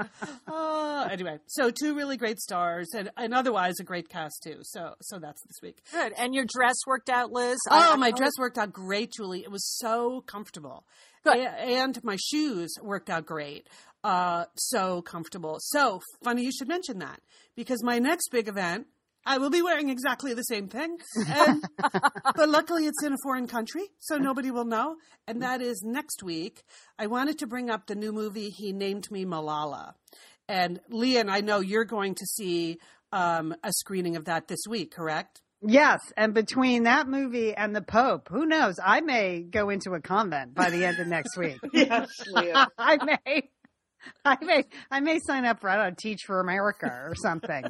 uh, anyway, so two really great stars, and, and otherwise a great cast too. So, so that's this week. Good. And your dress worked out, Liz. Oh, I, my I dress worked out great, Julie. It was so comfortable. Good. And my shoes worked out great. Uh, so comfortable. So funny you should mention that because my next big event I will be wearing exactly the same thing. And, but luckily, it's in a foreign country, so nobody will know. And that is next week. I wanted to bring up the new movie, He Named Me Malala. And Lian, I know you're going to see um, a screening of that this week, correct? Yes, and between that movie and the Pope, who knows? I may go into a convent by the end of next week. yes, I may. I may I may sign up for I don't know, Teach for America or something.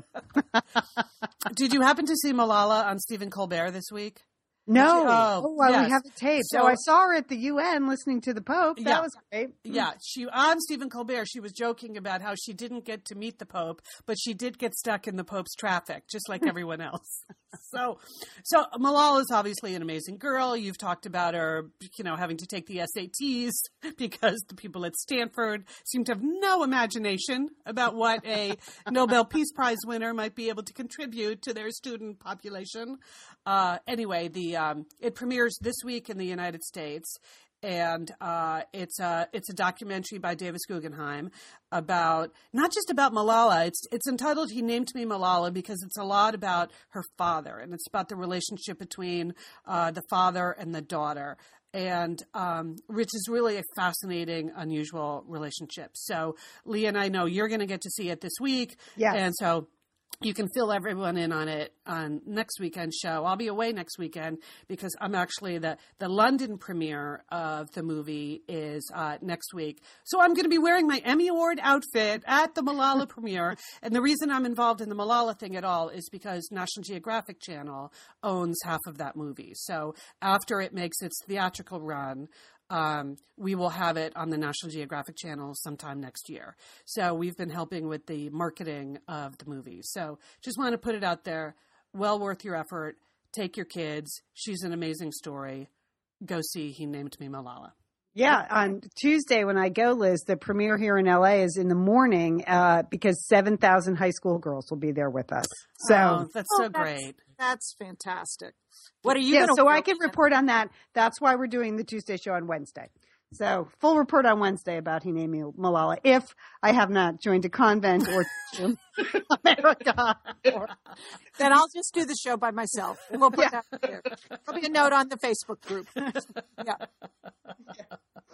Did you happen to see Malala on Stephen Colbert this week? No. Oh, oh well, yes. we have the tape. So, so, I saw her at the UN listening to the Pope. That yeah, was great. Yeah, she on Stephen Colbert. She was joking about how she didn't get to meet the Pope, but she did get stuck in the Pope's traffic, just like everyone else. so, so Malala is obviously an amazing girl. You've talked about her, you know, having to take the SATs because the people at Stanford seem to have no imagination about what a Nobel Peace Prize winner might be able to contribute to their student population. Uh, anyway, the um, it premieres this week in the United States, and uh, it's a it's a documentary by Davis Guggenheim about not just about Malala. It's it's entitled "He Named Me Malala" because it's a lot about her father, and it's about the relationship between uh, the father and the daughter. And um, which is really a fascinating, unusual relationship. So, Lian I know you're going to get to see it this week. Yeah. And so you can fill everyone in on it on next weekend's show. I'll be away next weekend because I'm actually the the London premiere of the movie is uh, next week. So I'm going to be wearing my Emmy Award outfit at the Malala premiere. And the reason I'm involved in the Malala thing at all is because National Geographic Channel owns half of that movie. So after it makes its theatrical run, um, we will have it on the National Geographic Channel sometime next year. So we've been helping with the marketing of the movie. So just want to put it out there. Well worth your effort. Take your kids. She's an amazing story. Go see He Named Me Malala. Yeah, on Tuesday when I go, Liz, the premiere here in LA is in the morning uh, because 7,000 high school girls will be there with us. So oh, that's Oh, so that's- great. That's fantastic. What are you yeah, going to so I can report on that. That's why we're doing the Tuesday show on Wednesday. So full report on Wednesday about He Named Me Malala if I have not joined a convent or America. Or, Then I'll just do the show by myself. And we'll put that there. There'll be a note on the Facebook group. Yeah.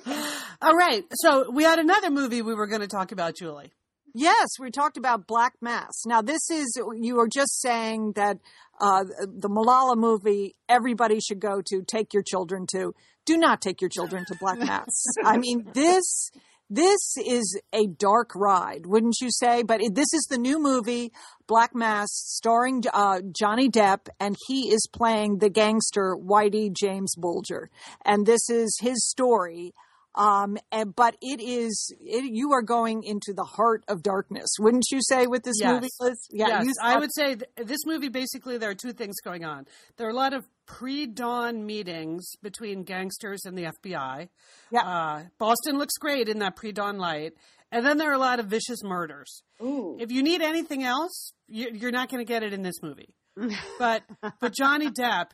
All right. So we had another movie we were going to talk about, Julie. Yes, we talked about Black Mass. Now, this is, you were just saying that uh, the Malala movie, everybody should go to, take your children to. Do not take your children to Black Mass. I mean, this. This is a dark ride, wouldn't you say? But it, this is the new movie, Black Mass, starring uh, Johnny Depp, and he is playing the gangster Whitey James Bulger. And this is his story. Um, and, but it is, it, you are going into the heart of darkness, wouldn't you say, with this Yes. movie, Liz? yes, you I would say th- this movie basically there are two things going on. There are a lot of pre-dawn meetings between gangsters and the FBI. Yeah. Uh, Boston looks great in that pre-dawn light, and then there are a lot of vicious murders. Ooh. If you need anything else, you, you're not going to get it in this movie. but but Johnny Depp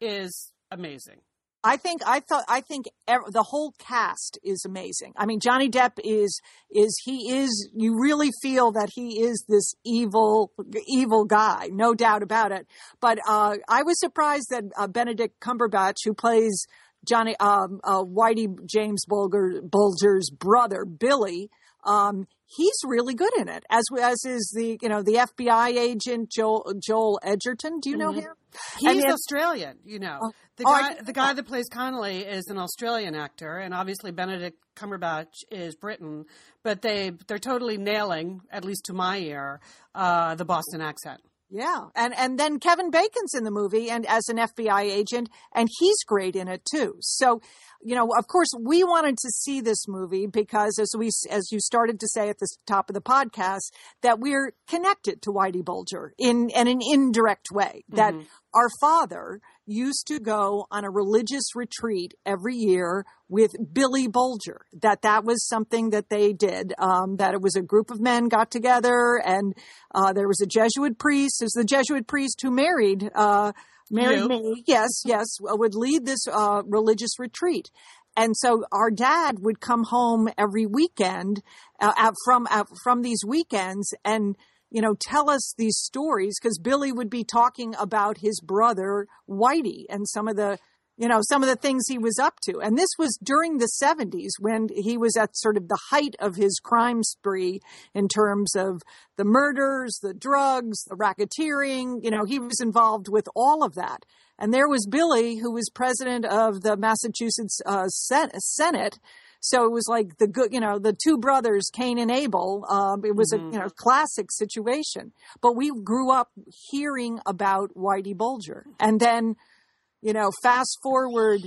is amazing. I think I thought I think ev- the whole cast is amazing. I mean, Johnny Depp is is he is you really feel that he is this evil evil guy, no doubt about it. But uh, I was surprised that uh, Benedict Cumberbatch, who plays Johnny um, uh, Whitey James Bulger, Bulger's brother Billy, um, he's really good in it. As as is the you know the FBI agent Joel Joel Edgerton. Do you know Mhm. him? He's And Australian, you know. Oh. the Oh, guy, didn't the guy that plays Connolly is an Australian actor, and obviously Benedict Cumberbatch is Britain. But they they're totally nailing, at least to my ear, uh, the Boston accent. Yeah, and and then Kevin Bacon's in the movie and as an FBI agent, and he's great in it too. So, you know, of course, we wanted to see this movie because, as we as you started to say at the top of the podcast, that we're connected to Whitey Bulger in, in an indirect way. That Mhm. our father used to go on a religious retreat every year with Billy Bulger. That that was something that they did. Um, that it was a group of men got together, and uh, there was a Jesuit priest. It was the Jesuit priest who married uh, married You. me. Yes, yes, uh, would lead this uh, religious retreat. And so our dad would come home every weekend uh, out from out from these weekends and you know tell us these stories because Billy would be talking about his brother Whitey and some of the you know some of the things he was up to and this was during the 70s when he was at sort of the height of his crime spree in terms of the murders the drugs the racketeering you know he was involved with all of that and there was Billy, who was president of the Massachusetts uh, Senate. So it was like the good, you know, the two brothers, Cain and Abel. Um, it was Mhm. a you know classic situation. But we grew up hearing about Whitey Bulger, and then, you know, fast forward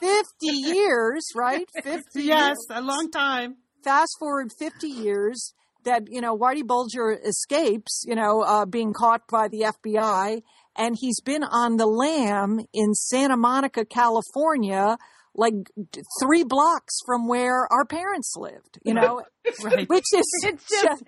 fifty years, right? Fifty Yes, years a long time. fast forward 50 years that you know Whitey Bulger escapes you know uh, being caught by the FBI and he's been on the lam in Santa Monica California like 3 blocks from where our parents lived you know Right. which is It's just-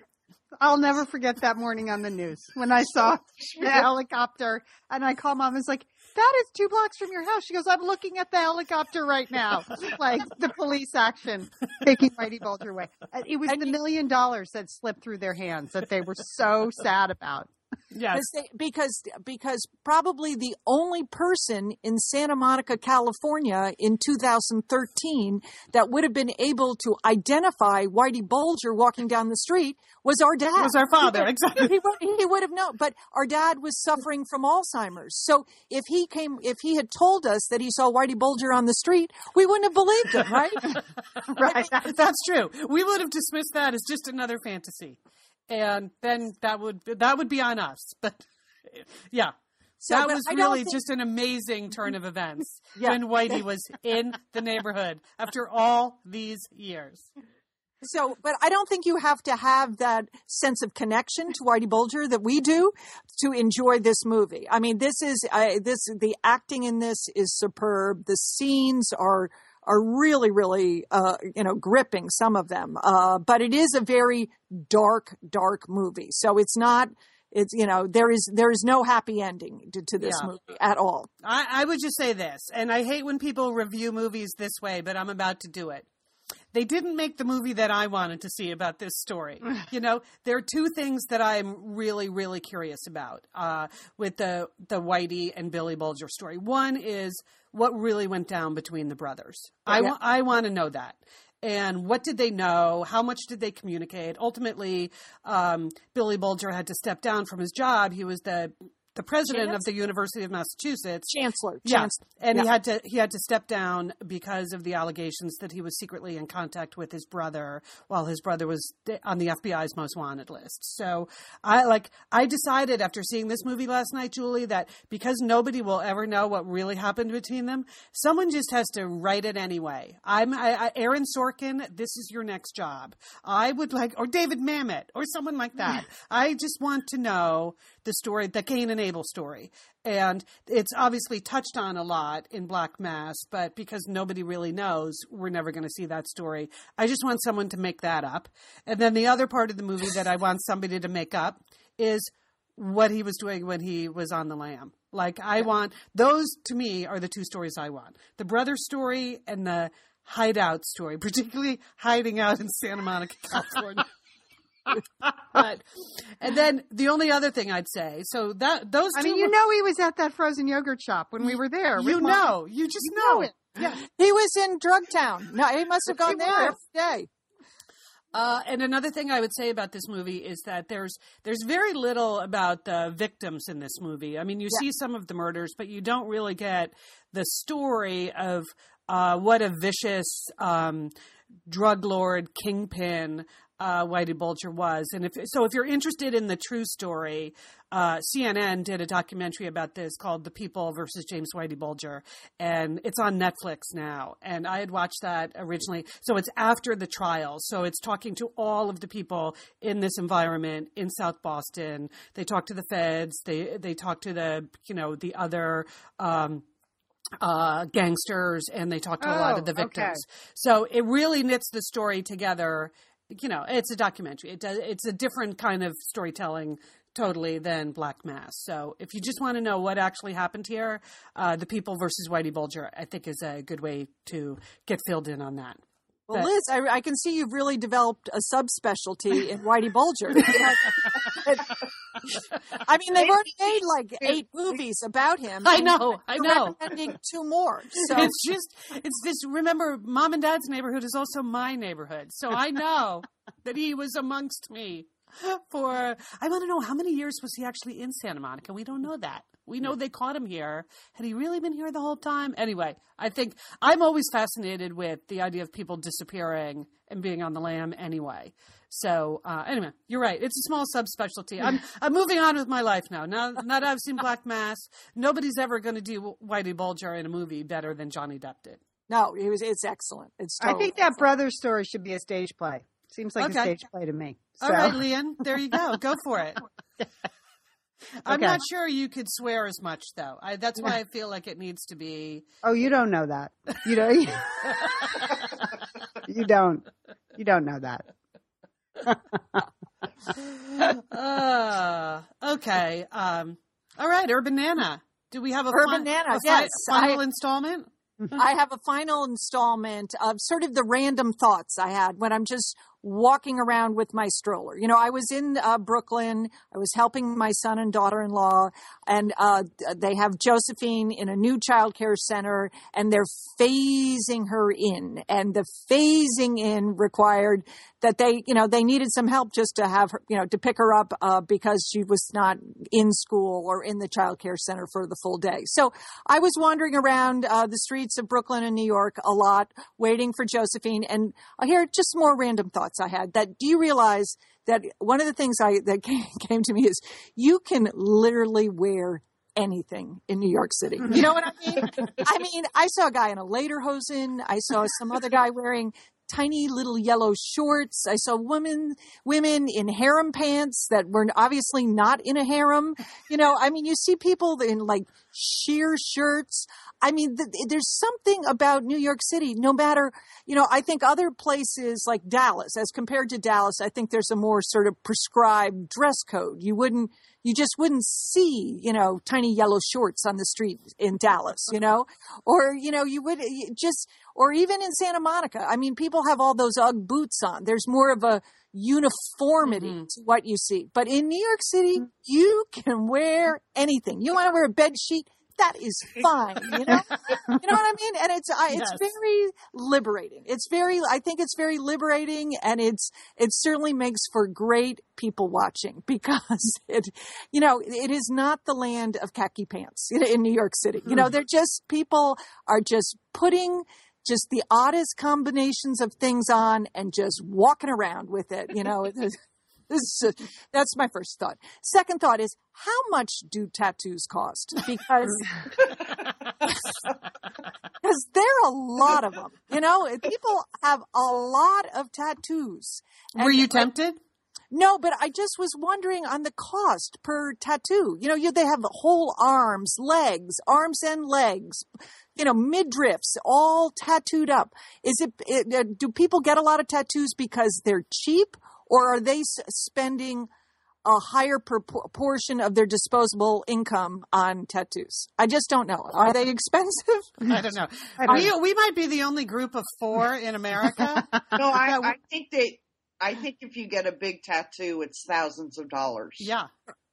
I'll never forget that morning on the news when I saw the helicopter and I called mom and was like, that is two blocks from your house. She goes, I'm looking at the helicopter right now. like the police action taking Whitey Bulger away. It was And the you- million dollars that slipped through their hands that they were so sad about. Yes. Because because probably the only person in Santa Monica, California, in 2013 that would have been able to identify Whitey Bulger walking down the street was our dad. Was our father, exactly. he, would, he would have known, but our dad was suffering from Alzheimer's. So if he came, if he had told us that he saw Whitey Bulger on the street, we wouldn't have believed him, right? Right. That's true. We would have dismissed that as just another fantasy, and then that would that would be on us. But yeah, So, that was really think- just an amazing turn of events Yeah. when Whitey was in the neighborhood after all these years. So, but I don't think you have to have that sense of connection to Whitey Bulger that we do to enjoy this movie. I mean, this is uh, this the acting in this is superb. The scenes are are really, really, uh, you know, gripping. Some of them, uh, but it is a very dark, dark movie. So it's not. It's you know there is there is no happy ending to, to this Yeah. movie at all. I, I would just say this, and I hate when people review movies this way, but I'm about to do it. They didn't make the movie that I wanted to see about this story. you know, there are two things that I'm really, really curious about uh, with the the Whitey and Billy Bulger story. One is what really went down between the brothers. I Yeah. I want to know that. And what did they know? How much did they communicate? Ultimately, um, Billy Bulger had to step down from his job. He was the the president of the University of Massachusetts. Chancellor, Yeah, Chancellor, and Yeah. he had to he had to step down because of the allegations that he was secretly in contact with his brother while his brother was on the FBI's most wanted list. So I like I decided after seeing this movie last night, Julie, that because nobody will ever know what really happened between them, someone just has to write it anyway. I'm I, I, Aaron Sorkin. This is your next job. I would like or David Mamet or someone like that. I just want to know the story, the Cain and Abel story. And it's obviously touched on a lot in Black Mass, but because nobody really knows, we're never going to see that story. I just want someone to make that up. And then the other part of the movie that I want somebody to make up is what he was doing when he was on the lam. Like, I want those to me are the two stories I want the brother story and the hideout story, particularly hiding out in Santa Monica, California. but and then the only other thing I'd say, so that those I mean, you were- know, he was at that frozen yogurt shop when we were there. you know, you just You know know it. Yeah. He was in Drugtown. No, he must have gone there every day. Uh, and another thing I would say about this movie is that there's there's very little about the victims in this movie. I mean, you see some of the murders, but you don't really get the story of uh, what a vicious um, drug lord kingpin uh, Whitey Bulger was. And if so, if you're interested in the true story, uh, CNN did a documentary about this called "The People versus James Whitey Bulger," and it's on Netflix now. And I had watched that originally, so it's after the trial. So it's talking to all of the people in this environment in South Boston. They talk to the feds. They they talk to the you know the other. Um, uh, gangsters and they talk to a lot Oh, of the okay. victims. So it really knits the story together. You know, it's a documentary. It does. It's a different kind of storytelling totally than Black Mass. So if you just want to know what actually happened here, uh, the people versus Whitey Bulger, I think is a good way to get filled in on that. Well, But- Liz, I, I can see you've really developed a subspecialty in Whitey Bulger. I mean, they've already made like eight movies about him. I know, I know. recommending two more. So It's just, it's just, remember, mom and dad's neighborhood is also my neighborhood. So I know that he was amongst me for, I want to know how many years was he actually in Santa Monica? We don't know that. We know they caught him here. Had he really been here the whole time? Anyway, I think I'm always fascinated with the idea of people disappearing and being on the lam anyway. So uh, anyway, you're right. It's a small subspecialty. I'm I'm moving on with my life now. Now, now that I've seen Black Mass, nobody's ever going to do Whitey Bulger in a movie better than Johnny Depp did. no, it was it's excellent. It's I totally think that brother story should be a stage play. Seems like Okay. a stage play to me. All So- right, Lian, there you go. Go for it. I'm Okay. not sure you could swear as much though. I, that's why I feel like it needs to be. Oh, you don't know that. You don't. you don't. You don't know that. Uh, okay. Um, all right, Urban Nana. Do we have a Urban Nana, a fi- yes, final I- installment? I have a final installment of sort of the random thoughts I had when I'm just walking around with my stroller. You know, I was in uh, Brooklyn. I was helping my son and daughter-in-law, and uh, they have Josephine in a new child care center, and they're phasing her in. And the phasing in required that they, you know, they needed some help just to have her, you know, to pick her up uh, because she was not in school or in the child care center for the full day. So I was wandering around uh, the streets of Brooklyn and New York a lot, waiting for Josephine. And uh, here, just more random thoughts I had. That do you realize that one of the things I that came, came to me is you can literally wear anything in New York City. You know what I mean? I mean, I saw a guy in a lederhosen. I saw some other guy wearing tiny little yellow shorts. I saw women women in harem pants that were obviously not in a harem. You know, I mean, you see people in like sheer shirts. I mean, th- there's something about New York City. No matter, you know, I think other places like Dallas, as compared to Dallas, I think there's a more sort of prescribed dress code. You wouldn't you just wouldn't see, you know, tiny yellow shorts on the street in Dallas, you know, or, you know, you would just, or even in Santa Monica. I mean, people have all those Ugg boots on. There's more of a uniformity mm-hmm. to what you see. But in New York City, mm-hmm. you can wear anything. You want to wear a bed sheet? That is fine. You know, you know what I mean? And it's I, it's yes. very liberating. It's very I think it's very liberating, and it's it certainly makes for great people watching because it you know it is not the land of khaki pants in New York City. You know, hmm. they're just people are just putting just the oddest combinations of things on and just walking around with it. You know, that's my first thought. Second thought is how much do tattoos cost? Because because there are a lot of them. You know, people have a lot of tattoos. Were you tempted? No, but I just was wondering on the cost per tattoo. You know, you, they have whole arms, legs, arms and legs, you know, midriffs, all tattooed up. Is it, it uh, do people get a lot of tattoos because they're cheap or are they spending a higher proportion of their disposable income on tattoos? I just don't know. Are they expensive? I don't know. we, we might be the only group of four in America. no, I, I think that I think if you get a big tattoo, it's thousands of dollars. Yeah.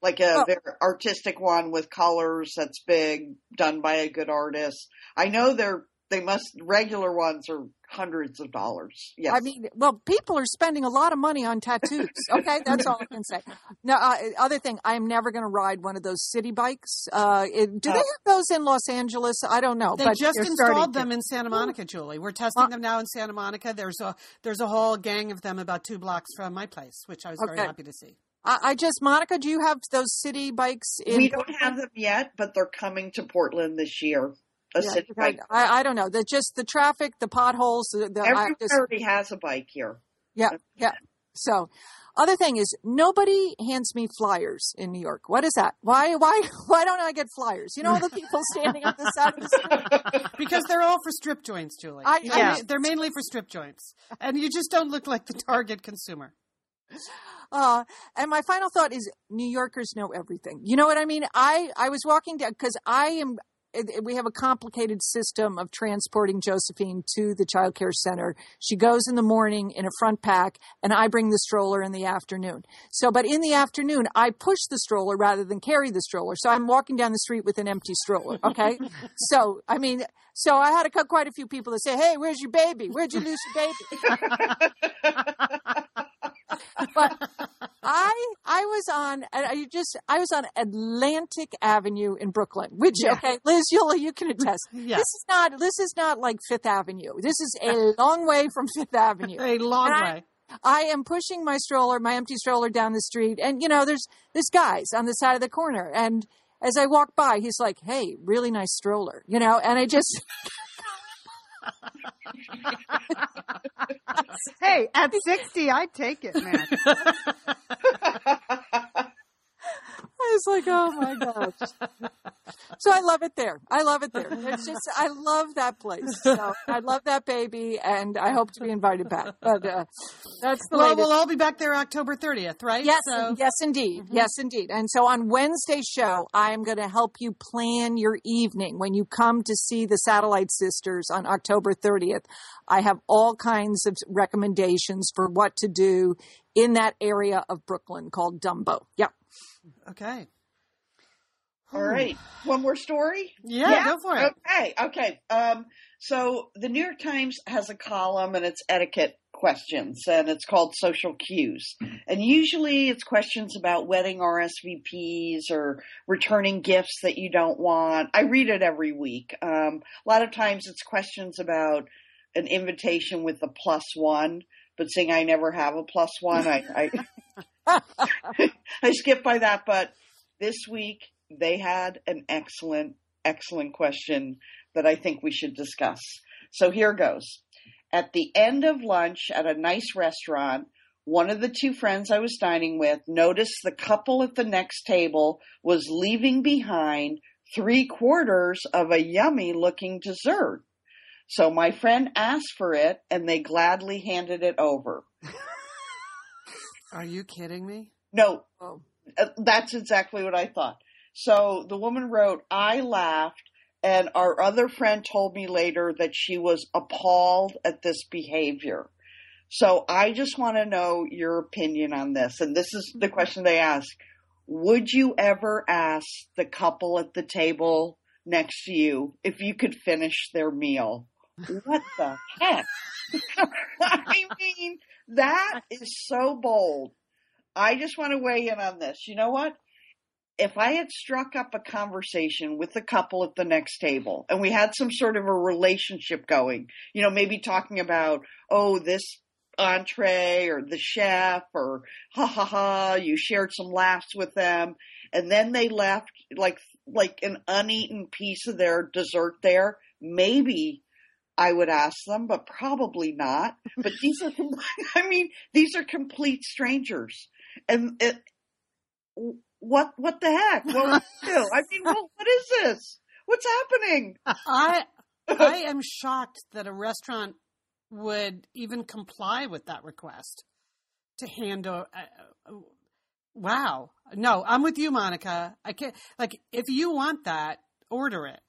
Like a oh. very artistic one with colors that's big, done by a good artist. I know they're they must regular ones are hundreds of dollars. Yes. I mean, well, people are spending a lot of money on tattoos. Okay, that's all I can say. Now, uh, other thing, I'm never going to ride one of those city bikes. Uh, it, do uh, they have those in Los Angeles? I don't know. They but just installed them to. in Santa Monica, Julie. We're testing uh, them now in Santa Monica. There's a there's a whole gang of them about two blocks from my place, which I was okay. very happy to see. I, I just, Monica, do you have those city bikes? we don't Portland? have them yet, but they're coming to Portland this year a yeah, bike. I, I, don't know. The just the traffic, the potholes. The, the Everybody just, has a bike here. Yeah, yeah. So, other thing is nobody hands me flyers in New York. What is that? Why why why don't I get flyers? You know all the people standing on the side of the street. Because they're all for strip joints, Julie. I, yeah. I, they're mainly for strip joints, and you just don't look like the target consumer. Uh, and my final thought is New Yorkers know everything. You know what I mean? I, I was walking down because I am we have a complicated system of transporting Josephine to the child care center. She goes in the morning in a front pack and I bring the stroller in the afternoon. So, but in the afternoon, I push the stroller rather than carry the stroller. So I'm walking down the street with an empty stroller. Okay. so, I mean, so I had to cut quite a few people to say, Hey, where's your baby? Where'd you lose your baby? but I I was on I just I was on Atlantic Avenue in Brooklyn, which yeah. okay, Liz Eula, you can attest. yeah. This is not this is not like Fifth Avenue. This is a long way from Fifth Avenue. A long and way. I, I am pushing my stroller, my empty stroller down the street, and you know, there's this guy's on the side of the corner, and as I walk by, he's like, "Hey, really nice stroller," you know, and I just hey, at 60, I'd take it, man. I was like, oh my gosh. So I love it there. I love it there. It's just, I love that place. So I love that baby, and I hope to be invited back. But uh, that's the well. Latest. We'll all be back there October 30th, right? Yes, so. yes, indeed, mm-hmm. yes, indeed. And so on Wednesday's show, I am going to help you plan your evening when you come to see the Satellite Sisters on October 30th. I have all kinds of recommendations for what to do in that area of Brooklyn called Dumbo. Yep. Okay. All right. One more story? Yeah, yeah, go for it. Okay. Okay. Um, so the New York Times has a column and it's etiquette questions and it's called social cues. And usually it's questions about wedding RSVPs or returning gifts that you don't want. I read it every week. Um, a lot of times it's questions about an invitation with a plus one, but seeing I never have a plus one, I, I, I skipped by that. But this week they had an excellent, excellent question that I think we should discuss. So here goes. At the end of lunch at a nice restaurant, one of the two friends I was dining with noticed the couple at the next table was leaving behind three quarters of a yummy looking dessert. So my friend asked for it and they gladly handed it over. Are you kidding me? No, Oh. uh, that's exactly what I thought. So the woman wrote, I laughed, and our other friend told me later that she was appalled at this behavior. So I just want to know your opinion on this. And this is the question they ask. Would you ever ask the couple at the table next to you if you could finish their meal? What the heck? I mean, that is so bold. I just want to weigh in on this. You know what? If I had struck up a conversation with the couple at the next table and we had some sort of a relationship going, you know, maybe talking about, oh, this entree or the chef or ha ha ha, you shared some laughs with them and then they left like, like an uneaten piece of their dessert there, maybe I would ask them, but probably not. But these are, I mean, these are complete strangers. And it, what, what the heck? What do? I mean, well, what is this? What's happening? I I am shocked that a restaurant would even comply with that request to hand over. Uh, uh, wow, no, I'm with you, Monica. I can't. Like, if you want that, order it.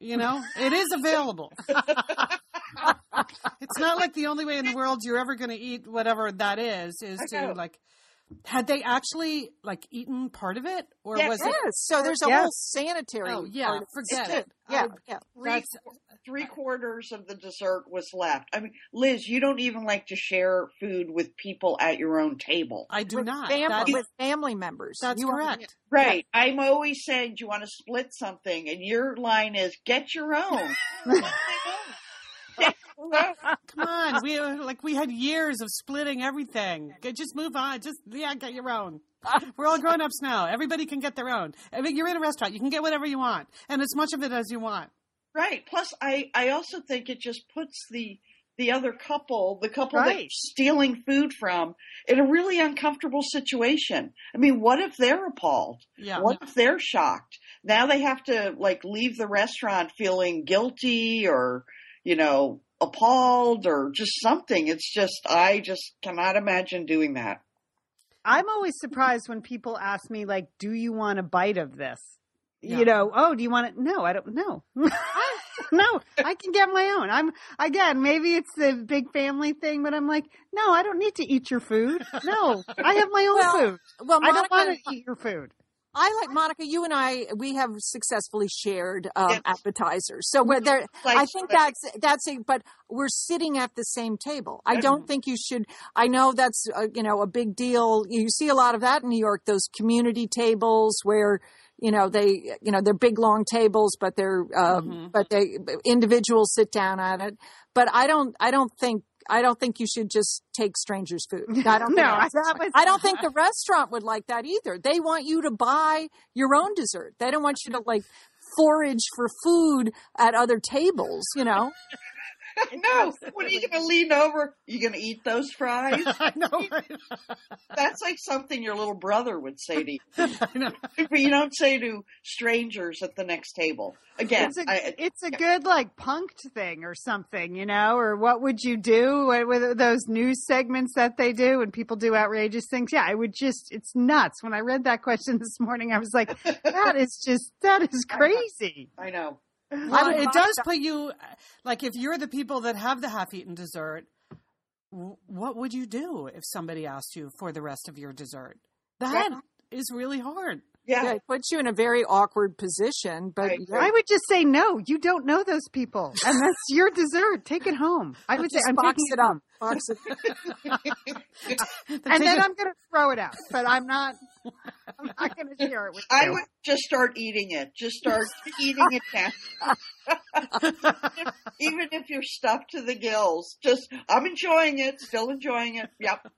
You know, it is available. it's not like the only way in the world you're ever going to eat whatever that is is to like. Had they actually like eaten part of it, or Yes. was it? So there's a Yes. whole sanitary. Oh yeah, forget it. Yeah, yeah. Three, three quarters of the dessert was left. I mean, Liz, you don't even like to share food with people at your own table. I do with not. Family, That's, with family members. that's You are- correct. Right. I'm always saying, do you want to split something? And your line is, get your own. Get your own. Come on, we like we had years of splitting everything. Just move on. Just yeah, get your own. We're all grown ups now. Everybody can get their own. I mean, you're in a restaurant. You can get whatever you want, and as much of it as you want. Right. Plus, I, I also think it just puts the the other couple, the couple that you're stealing food from, in a really uncomfortable situation. I mean, what if they're appalled? Yeah. What if they're shocked? Now they have to like leave the restaurant feeling guilty or, you know, appalled or just something. It's just I just cannot imagine doing that. I'm always surprised when people ask me, like, do you want a bite of this? Yeah. You know, oh, do you want it? No, I don't know. no, I can get my own. I'm, again, maybe it's the big family thing, but I'm like, no, I don't need to eat your food. No, I have my own Well, food. Well, I don't want to eat your food. I like Monica. You and I, we have successfully shared um, Yes. appetizers. So where there, I think that's that's a. But we're sitting at the same table. I don't think you should. I know that's uh, you know a big deal. You see a lot of that in New York. Those community tables where you know they you know they're big long tables, but they're um, Mhm. but they individuals sit down at it. But I don't. I don't think. I don't think you should just take strangers' food. I don't. no, I, that was, I don't think the restaurant would like that either. They want you to buy your own dessert. They don't want you to like forage for food at other tables, you know? no, what are you going to lean over? You going to eat those fries? I know. That's like something your little brother would say to you. I know. But you don't say to strangers at the next table. Again, It's a, I, it's a good like punked thing or something, you know, or what would you do with, with those news segments that they do when people do outrageous things? Yeah, I would just, it's nuts. When I read that question this morning, I was like, that is just, that is crazy. I know. Well, would it does put you like if you're the people that have the half-eaten dessert. What would you do if somebody asked you for the rest of your dessert? That is really hard. Yeah. Yeah, it puts you in a very awkward position, but Right. yeah, I would just say, no, you don't know those people. And that's your dessert. Take it home. I would say, just I'm box taking it up. Box it. And then I'm going to throw it out, but I'm not, I'm not going to share it with you. I would just start eating it. Just start eating it down. Even if you're stuffed to the gills. Just, I'm enjoying it. Still enjoying it. Yep.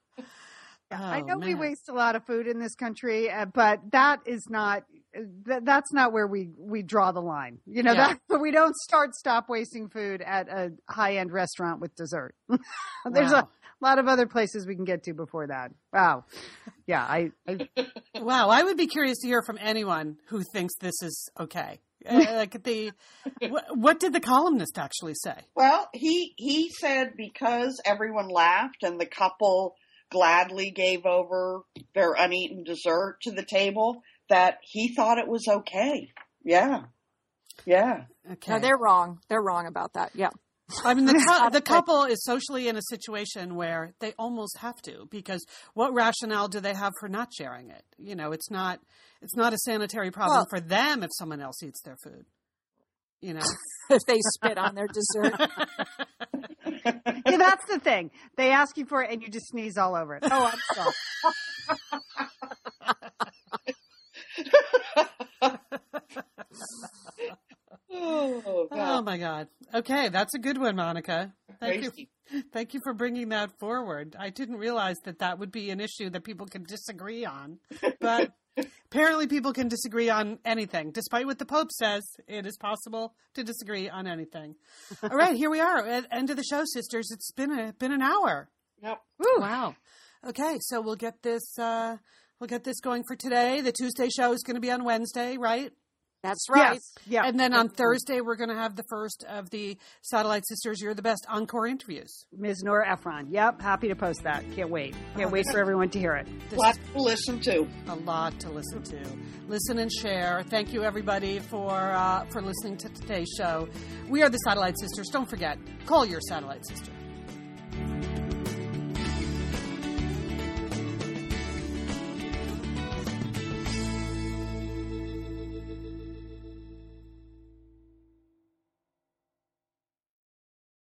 I Oh, know we waste a lot of food in this country, uh, but that is not th- that's not where we we draw the line. You know, Yeah. that we don't start stop wasting food at a high end restaurant with dessert. There's Wow. a lot of other places we can get to before that. Wow. Yeah, I, I Wow, I would be curious to hear from anyone who thinks this is okay. Uh, like the, what, what did the columnist actually say? Well, he he said because everyone laughed and the couple gladly gave over their uneaten dessert to the table that he thought it was okay. Yeah. Yeah. Okay, No, they're wrong. They're wrong about that. Yeah. I mean, the, the couple is socially in a situation where they almost have to because what rationale do they have for not sharing it? You know, it's not it's not a sanitary problem Well- for them if someone else eats their food. You know, if they spit on their dessert. yeah, that's the thing. They ask you for it and you just sneeze all over it. Oh, I'm sorry. Oh, oh my god. Okay, that's a good one, Monica. Thank you. Thank you for bringing that forward. I didn't realize that that would be an issue that people can disagree on. But apparently, people can disagree on anything. Despite what the Pope says, it is possible to disagree on anything. All right, here we are at end of the show, sisters. It's been a been an hour. Yep. Wow. Okay, so we'll get this uh, we'll get this going for today. The Tuesday show is going to be on Wednesday, right? That's right. Yes. Yeah. And then on Thursday, we're going to have the first of the Satellite Sisters You're the Best encore interviews. Ms. Nora Ephron. Yep. Happy to post that. Can't wait. Can't wait for everyone to hear it. This Lots to listen to. a lot to listen to. Listen and share. Thank you, everybody, for uh, for listening to today's show. We are the Satellite Sisters. Don't forget, call your Satellite Sister.